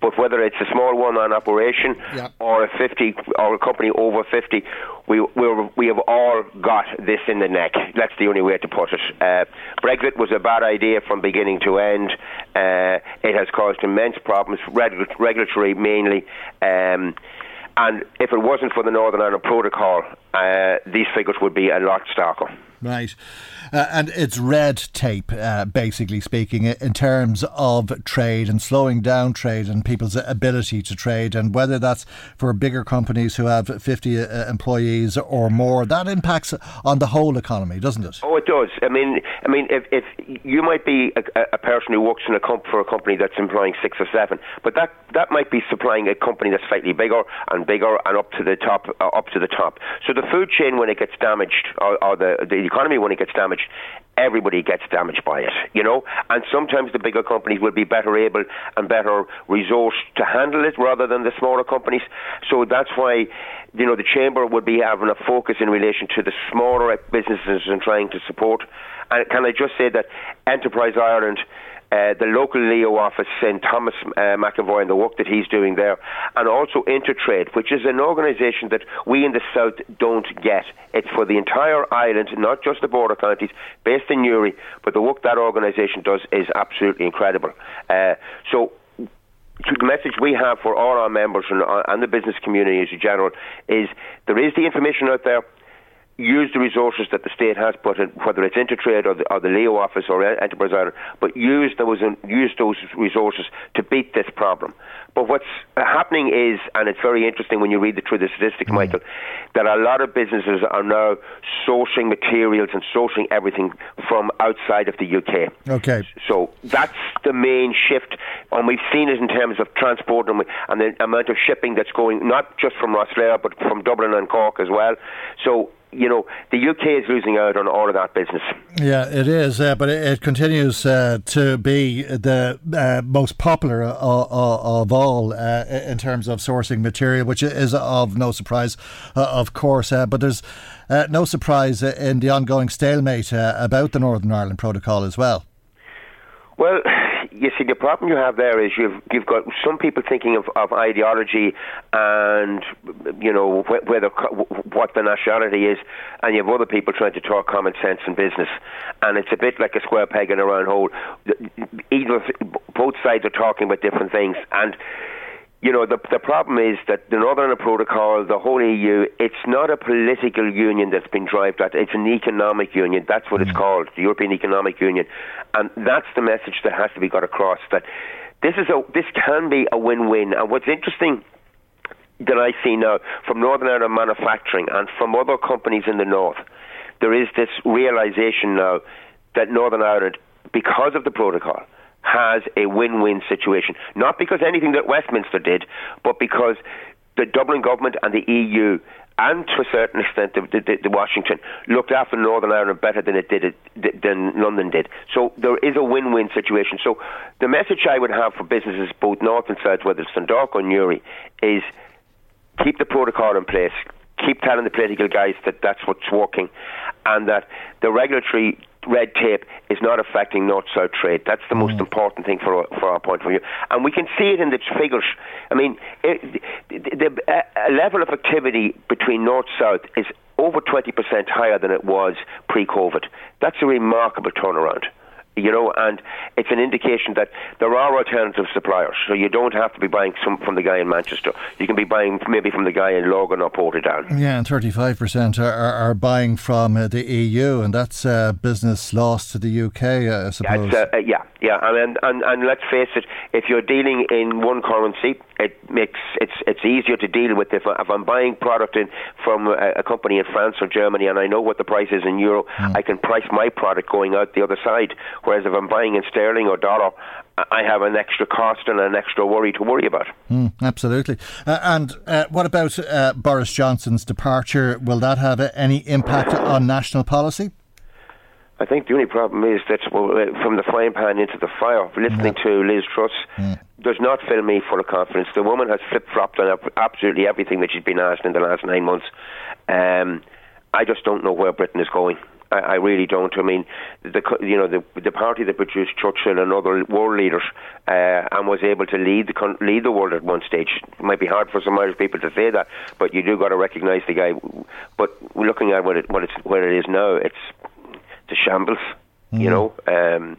But whether it's a small one-man operation yeah. or a 50 or a company over 50, we we we have all got this in the neck. That's the only way to put it. Uh, Brexit was a bad idea from beginning to end. Uh, it has caused immense problems, regulatory mainly. Um, and if it wasn't for the Northern Ireland Protocol, uh, these figures would be a lot starker. Right. Uh, and it's red tape, uh, basically speaking, in terms of trade and slowing down trade and people's ability to trade. And whether that's for bigger companies who have 50 uh, employees or more, that impacts on the whole economy, doesn't it? Oh, it does. I mean, I mean, if, if you might be a, a person who works in a comp- for a company that's employing six or seven, but that, that might be supplying a company that's slightly bigger and bigger and up to the top, uh, up to the top. So the food chain, when it gets damaged, or, or the, the economy when it gets damaged, everybody gets damaged by it, you know. And sometimes the bigger companies will be better able and better resourced to handle it rather than the smaller companies. So that's why, you know, the chamber would be having a focus in relation to the smaller businesses and trying to support. And can I just say that Enterprise Ireland uh, the local Leo office, St Thomas uh, McAvoy, and the work that he's doing there, and also Intertrade, which is an organisation that we in the south don't get. It's for the entire island, not just the border counties, based in Newry, but the work that organisation does is absolutely incredible. Uh, so the message we have for all our members and, uh, and the business community as a general is there is the information out there use the resources that the state has put in, whether it's Intertrade or the, or the Leo office or Enterprise Ireland, but use those use those resources to beat this problem. But what's happening is, and it's very interesting when you read the, through the statistics, mm. Michael, that a lot of businesses are now sourcing materials and sourcing everything from outside of the UK. Okay. So that's the main shift, and we've seen it in terms of transport and, and the amount of shipping that's going not just from Rosslare but from Dublin and Cork as well. So you know, the UK is losing out on all of that business. Yeah, it is, uh, but it, it continues uh, to be the uh, most popular of, of all uh, in terms of sourcing material, which is of no surprise, uh, of course. Uh, but there's no surprise in the ongoing stalemate about the Northern Ireland Protocol as well. Well, you see, the problem you have there is you've you've got some people thinking of, of ideology and you know whether what the nationality is, and you have other people trying to talk common sense and business, and it's a bit like a square peg in a round hole. Either both sides are talking about different things, and you know, the, the problem is that the Northern Ireland Protocol, the whole EU, it's not a political union that's been driven at. It's an economic union. That's what mm. it's called, the European Economic Union. And that's the message that has to be got across that this is a this can be a win-win. And what's interesting that I see now from Northern Ireland manufacturing and from other companies in the north, there is this realization now that Northern Ireland, because of the protocol, has a win-win situation. Not because anything that Westminster did, but because the Dublin government and the EU and to a certain extent, the, the, the, Washington looked after Northern Ireland better than it did it, than London did. So there is a win-win situation. So the message I would have for businesses, both north and south, whether it's Dundalk or Newry, is keep the protocol in place. Keep telling the political guys that that's what's working, and that the regulatory red tape is not affecting north-south trade. That's the most mm. important thing for for our point of view, and we can see it in the figures. I mean, it, the, the uh, level of activity between north-south is over 20% higher than it was pre-COVID. That's a remarkable turnaround you know, and it's an indication that there are alternative suppliers. So you don't have to be buying some from the guy in Manchester. You can be buying maybe from the guy in Lurgan or Portadown. Yeah, and 35% are, are, are buying from uh, the EU, and that's uh, business lost to the UK, uh, I suppose. Yeah, uh, yeah, yeah. And, and, and let's face it, if you're dealing in one currency, it makes it's it's easier to deal with if, I, if I'm buying product in from a, a, company in France or Germany and I know what the price is in euro, mm. I can price my product going out the other side. Whereas if I'm buying in sterling or dollar, I have an extra cost and an extra worry to worry about. Mm, absolutely. Uh, and uh, what about uh, Boris Johnson's departure? Will that have any impact on national policy? I think the only problem is that well, uh, from the frying pan into the fire, listening to Liz Truss does not fill me full of confidence. The woman has flip flopped on absolutely everything that she's been asked in the last nine months. Um, I just don't know where Britain is going. I, I really don't. I mean, the you know the the party that produced Churchill and other world leaders uh, and was able to lead the lead the world at one stage. It might be hard for some Irish people to say that, but you do got to recognise the guy. But looking at what it what it's where it is now, it's the shambles. Mm. You know. Um,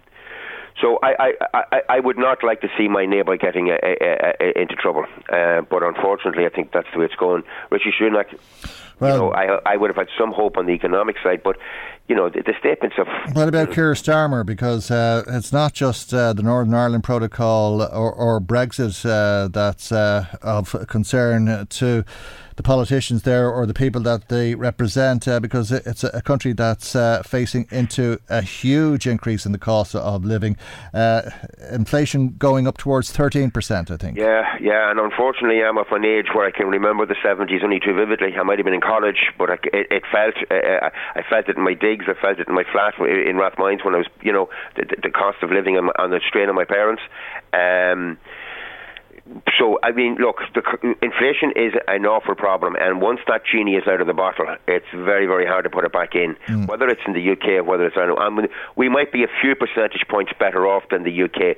so I, I, I, I would not like to see my neighbour getting a, a, a, into trouble, uh, but unfortunately, I think that's the way it's going. Rishi Sunak, well, you know, I, I would have had some hope on the economic side, but you know, the, the statements of. What about Keir Starmer? Because uh, it's not just uh, the Northern Ireland Protocol or, or Brexit uh, that's uh, of concern to the politicians there or the people that they represent, uh, because it's a, country that's uh, facing into a huge increase in the cost of living. Uh, inflation going up towards 13%, I think. Yeah, yeah, and unfortunately, I'm of an age where I can remember the 70s only too vividly. I might have been in college, but I, it, it, felt uh, I felt it in my digs, I felt it in my flat in Rathmines when I was, you know, the, the cost of living and, and the strain on my parents. Um, so I mean, look, the inflation is an awful problem, and once that genie is out of the bottle, it's very, very hard to put it back in. Mm. Whether it's in the UK or whether it's I mean, we might be a few percentage points better off than the UK.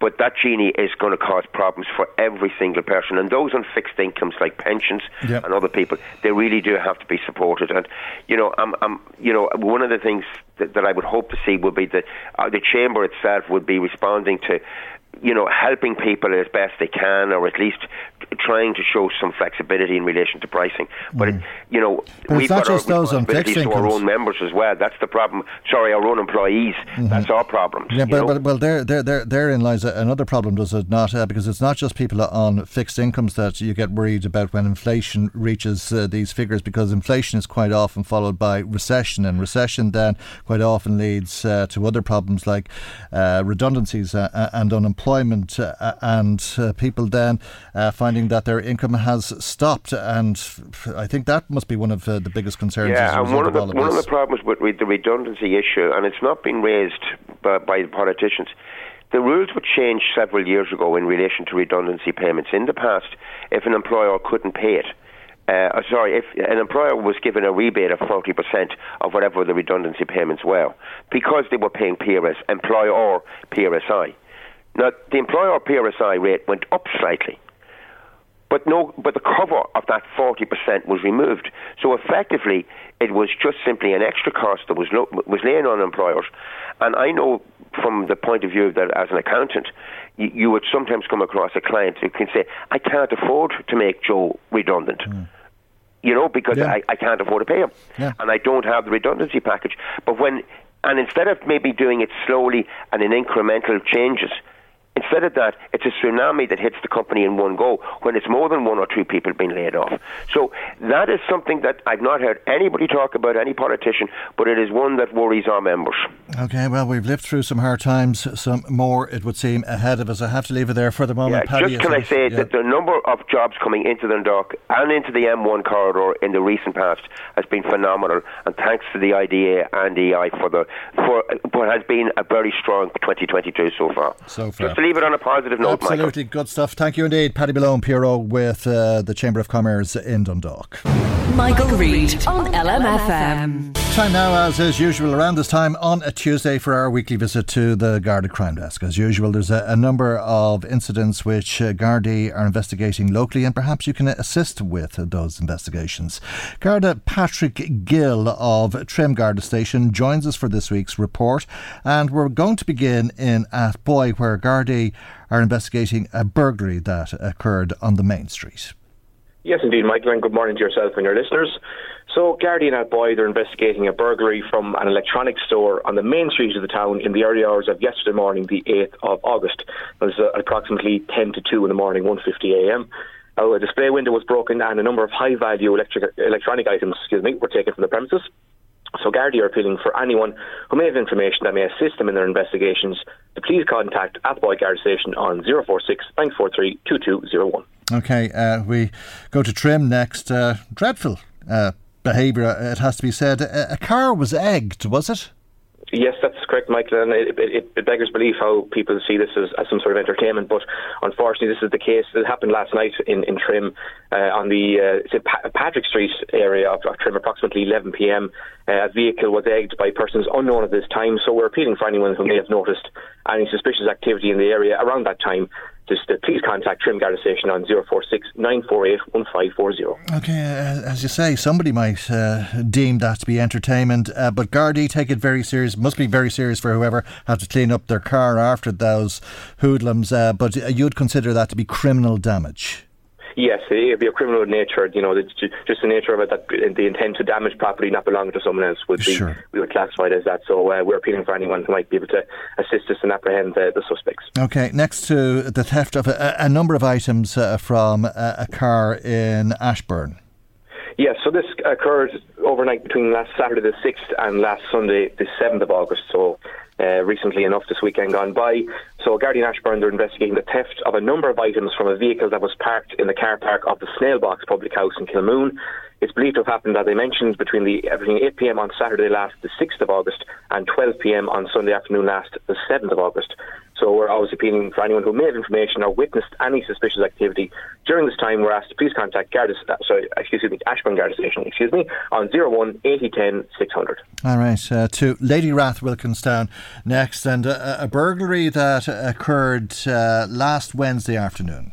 But that genie is going to cause problems for every single person, and those on fixed incomes like pensions yep. and other people, they really do have to be supported. And you know, I'm, I'm you know, one of the things that, that I would hope to see would be that uh, the chamber itself would be responding to you know, helping people as best they can, or at least trying to show some flexibility in relation to pricing. But mm. it, you know, but we've got our responsibilities to our own members as well. That's the problem. Sorry, our own employees. Mm-hmm. That's our problem. Yeah, but, but, well, there, there, there, therein lies another problem, does it not? Uh, because it's not just people on fixed incomes that you get worried about when inflation reaches uh, these figures, because inflation is quite often followed by recession, and recession then quite often leads uh, to other problems like uh, redundancies uh, and unemployment uh, and uh, people then uh, finding that their income has stopped. And I think that must be one of uh, the biggest concerns. Yeah, and one of, the, of one of the problems with the redundancy issue, and it's not been raised by, by the politicians. The rules were changed several years ago in relation to redundancy payments. In the past, if an employer couldn't pay it, uh, sorry, if an employer was given a rebate of 40% of whatever the redundancy payments were, because they were paying PRS, employer PRSI, now, the employer PRSI rate went up slightly, but no, but the cover of that 40% was removed. So effectively, it was just simply an extra cost that was lo- was laying on employers. And I know from the point of view that as an accountant, you, you would sometimes come across a client who can say, "I can't afford to make Joe redundant." Mm you know, because yeah. I, I can't afford to pay him. Yeah. And I don't have the redundancy package. But when, and instead of maybe doing it slowly and in incremental changes, Instead of that, it's a tsunami that hits the company in one go when it's more than one or two people being laid off. So that is something that I've not heard anybody talk about, any politician, but it is one that worries our members. Okay, well, we've lived through some hard times, some more, it would seem, ahead of us. I have to leave it there for the moment. Yeah, Paddy, just can I say yeah. that the number of jobs coming into Dundalk and into the M1 corridor in the recent past has been phenomenal, and thanks to the IDA and EI for the for what has been a very strong 2022 so far. So far. Just leave it on a positive note, Absolutely, Michael. good stuff. Thank you indeed, Paddy Malone, PRO, with uh, the Chamber of Commerce in Dundalk. Michael Reade on LMFM. Time now, as is usual, around this time on a Tuesday for our weekly visit to the Garda Crime Desk. As usual, there's a, a number of incidents which uh, Gardaí are investigating locally, and perhaps you can assist with those investigations. Garda Patrick Gill of Trim Garda Station joins us for this week's report, and we're going to begin in Athboy, where Gardaí are investigating a burglary that occurred on the main street. Yes, indeed, Michael, and good morning to yourself and your listeners. So, Gardaí in Athboy, they're investigating a burglary from an electronics store on the main street of the town in the early hours of yesterday morning, the 8th of August. It was uh, approximately 10 to 2 in the morning, 1.50am. Uh, a display window was broken and a number of high-value electric, electronic items excuse me, were taken from the premises. So Gardaí are appealing for anyone who may have information that may assist them in their investigations to please contact Athboy Garda Station on 046 943 2201. Okay, uh, we go to Trim next. Uh, dreadful uh, behaviour, it has to be said. A, a car was egged, was it? Yes, that's correct, Michael, and it, it, it, beggars belief how people see this as, as, some sort of entertainment. But unfortunately, this is the case. It happened last night in, in Trim uh, on the uh, pa- Patrick Street area of, of, Trim, approximately 11 p.m. Uh, a vehicle was egged by persons unknown at this time. So we're appealing for anyone who may have noticed any suspicious activity in the area around that time just uh, please contact Trim Garda Station on 046 948 1540. Okay, uh, as you say, somebody might uh, deem that to be entertainment, uh, but Gardaí take it very serious. Must be very serious for whoever had to clean up their car after those hoodlums. Uh, but you'd consider that to be criminal damage. Yes, it'd be a criminal nature. You know, just the nature of it that the intent to damage property not belonging to someone else would be sure. we would classify it as that. So uh, we're appealing for anyone who might be able to assist us and apprehend the, the suspects. Okay, next to the theft of a, a number of items uh, from a, a car in Ashbourne. Yes, so this occurred overnight between last Saturday the 6th and last Sunday the 7th of August. So uh, recently enough this weekend gone by. So Gardaí in Ashbourne are investigating the theft of a number of items from a vehicle that was parked in the car park of the Snailbox Public House in Kilmoon. It's believed to have happened, as I mentioned, between the between 8 p.m. on Saturday last, the 6th of August, and 12 p.m. on Sunday afternoon last, the 7th of August. So we're always appealing for anyone who may have information or witnessed any suspicious activity during this time. We're asked to please contact Garda, uh, sorry, excuse me, Ashbourne Garda Station, excuse me, on 01 8010 600. All right, uh, to Ladyrath Wilkinstown next, and uh, a burglary that occurred uh, last Wednesday afternoon.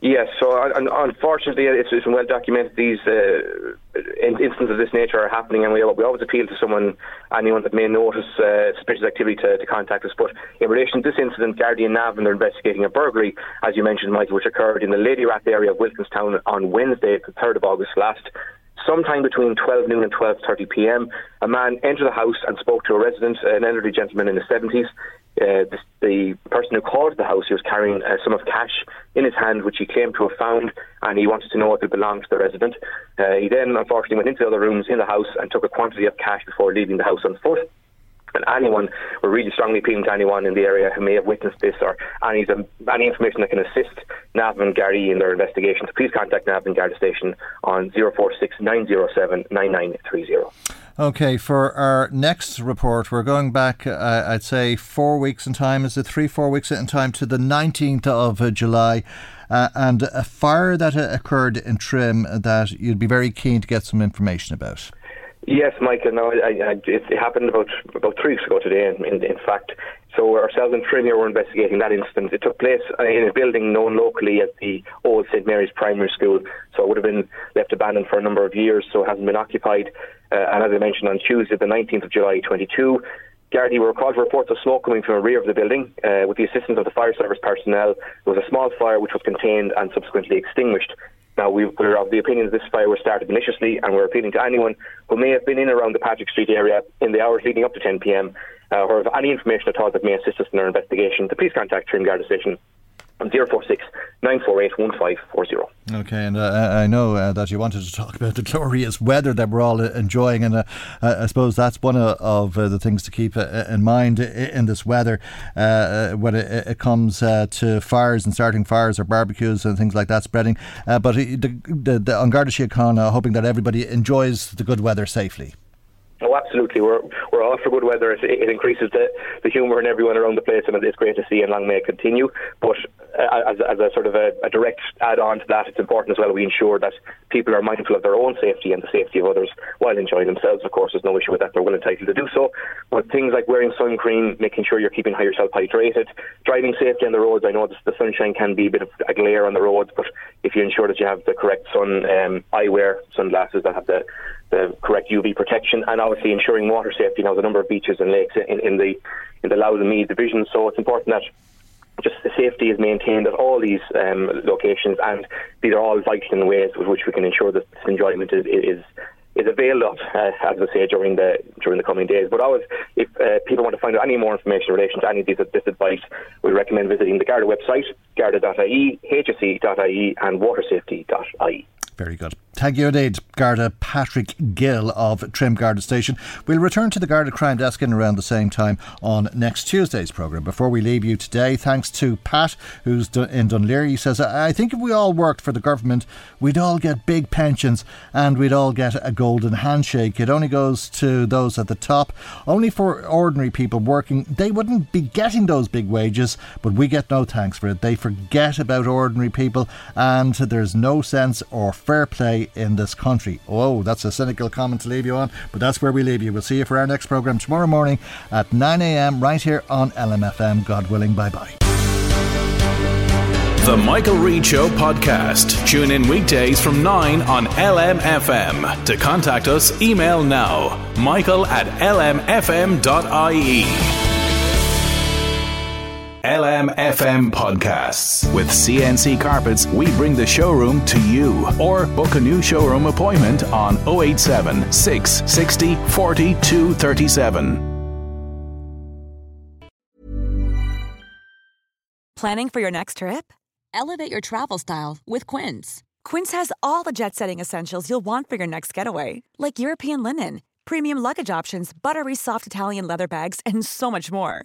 Yes, so unfortunately, it's, it's well documented. These uh, instances of this nature are happening, and we, we always appeal to someone, anyone that may notice uh, suspicious activity, to, to, contact us. But in relation to this incident, Gardaí in Navan are investigating a burglary, as you mentioned, Michael, which occurred in the Ladyrath area of Wilkinstown on Wednesday, the 3rd of August last. Sometime between 12 noon and 12:30 p.m., a man entered the house and spoke to a resident, an elderly gentleman in his 70s. Uh, the, the, person who called the house, he was carrying a sum of cash in his hand, which he claimed to have found, and he wanted to know if it belonged to the resident. Uh, he then, unfortunately, went into the other rooms in the house and took a quantity of cash before leaving the house on foot. And anyone, we're really strongly appealing to anyone in the area who may have witnessed this or any, any information that can assist Navan and Gardaí in their investigations, please contact Navan Garda Station on 046 907 9930. Okay, for our next report, we're going back, uh, I'd say, four weeks in time. Is it three, four weeks in time to the 19th of uh, July? Uh, and a fire that uh, occurred in Trim that you'd be very keen to get some information about. Yes, Michael. No, I, I, it, happened about about three weeks ago today. In, in, in fact, so ourselves and Trim here were investigating that incident. It took place uh, in a building known locally as the old St Mary's Primary School. So it would have been left abandoned for a number of years, so it hasn't been occupied. Uh, and as I mentioned on Tuesday, the 19th of July 22, Gardaí were called to reports of smoke coming from the rear of the building. Uh, with the assistance of the fire service personnel, there was a small fire which was contained and subsequently extinguished. Now, we we're of the opinion this fire was started maliciously, and we're appealing to anyone who may have been in around the Patrick Street area in the hours leading up to 10 p.m. Uh, or any information at all that may assist us in our investigation to please contact Trim Garda Station on 046 948 1540. Okay, and uh, I know uh, that you wanted to talk about the glorious weather that we're all enjoying, and uh, I suppose that's one of, uh, the things to keep uh, in mind in this weather uh, when it, it comes to fires and starting fires or barbecues and things like that spreading. but the, the, the Garda Síochána hoping that everybody enjoys the good weather safely. Oh, absolutely. We're we're all for good weather. It, it increases the, the humour in everyone around the place, and it's great to see, and long may it continue. But uh, as, as a sort of a, a direct add-on to that, it's important as well we ensure that people are mindful of their own safety and the safety of others while enjoying themselves. Of course, there's no issue with that; they're well entitled to do so. But things like wearing sun cream, making sure you're keeping yourself hydrated, driving safely on the roads. I know the sunshine can be a bit of a glare on the roads, but if you ensure that you have the correct sun um, eyewear, sunglasses that have the the correct UV protection, and obviously ensuring water safety. Now, the number of beaches and lakes in, in the in the Louth and Meath division, so it's important that just the safety is maintained at all these um, locations, and these are all vital in ways with which we can ensure that this enjoyment is. is is availed of, uh, as I say, during the during the coming days. But always, if uh, people want to find out any more information in relation to any of these, this advice, we recommend visiting the Garda website, garda.ie, hse.ie, and watersafety.ie. Very good. Indeed, Garda Patrick Gill of Trim Garda Station. We'll return to the Garda Crime Desk in around the same time on next Tuesday's programme. Before we leave you today, thanks to Pat, who's in Laoghaire. He says, I think if we all worked for the government, we'd all get big pensions and we'd all get a golden handshake. It only goes to those at the top. Only for ordinary people working, they wouldn't be getting those big wages, but we get no thanks for it. They forget about ordinary people and there's no sense or fair play in this country. Oh, that's a cynical comment to leave you on, but that's where we leave you. We'll see you for our next programme tomorrow morning at 9am right here on LMFM. God willing, bye bye. The Michael Reade Show podcast. Tune in weekdays from 9 on LMFM. To contact us, email now michael at lmfm.ie. LMFM podcasts. With CNC Carpets, we bring the showroom to you. Or book a new showroom appointment on 087 660 4237. Planning for your next trip? Elevate your travel style with Quince. Quince has all the jet setting essentials you'll want for your next getaway, like European linen, premium luggage options, buttery soft Italian leather bags, and so much more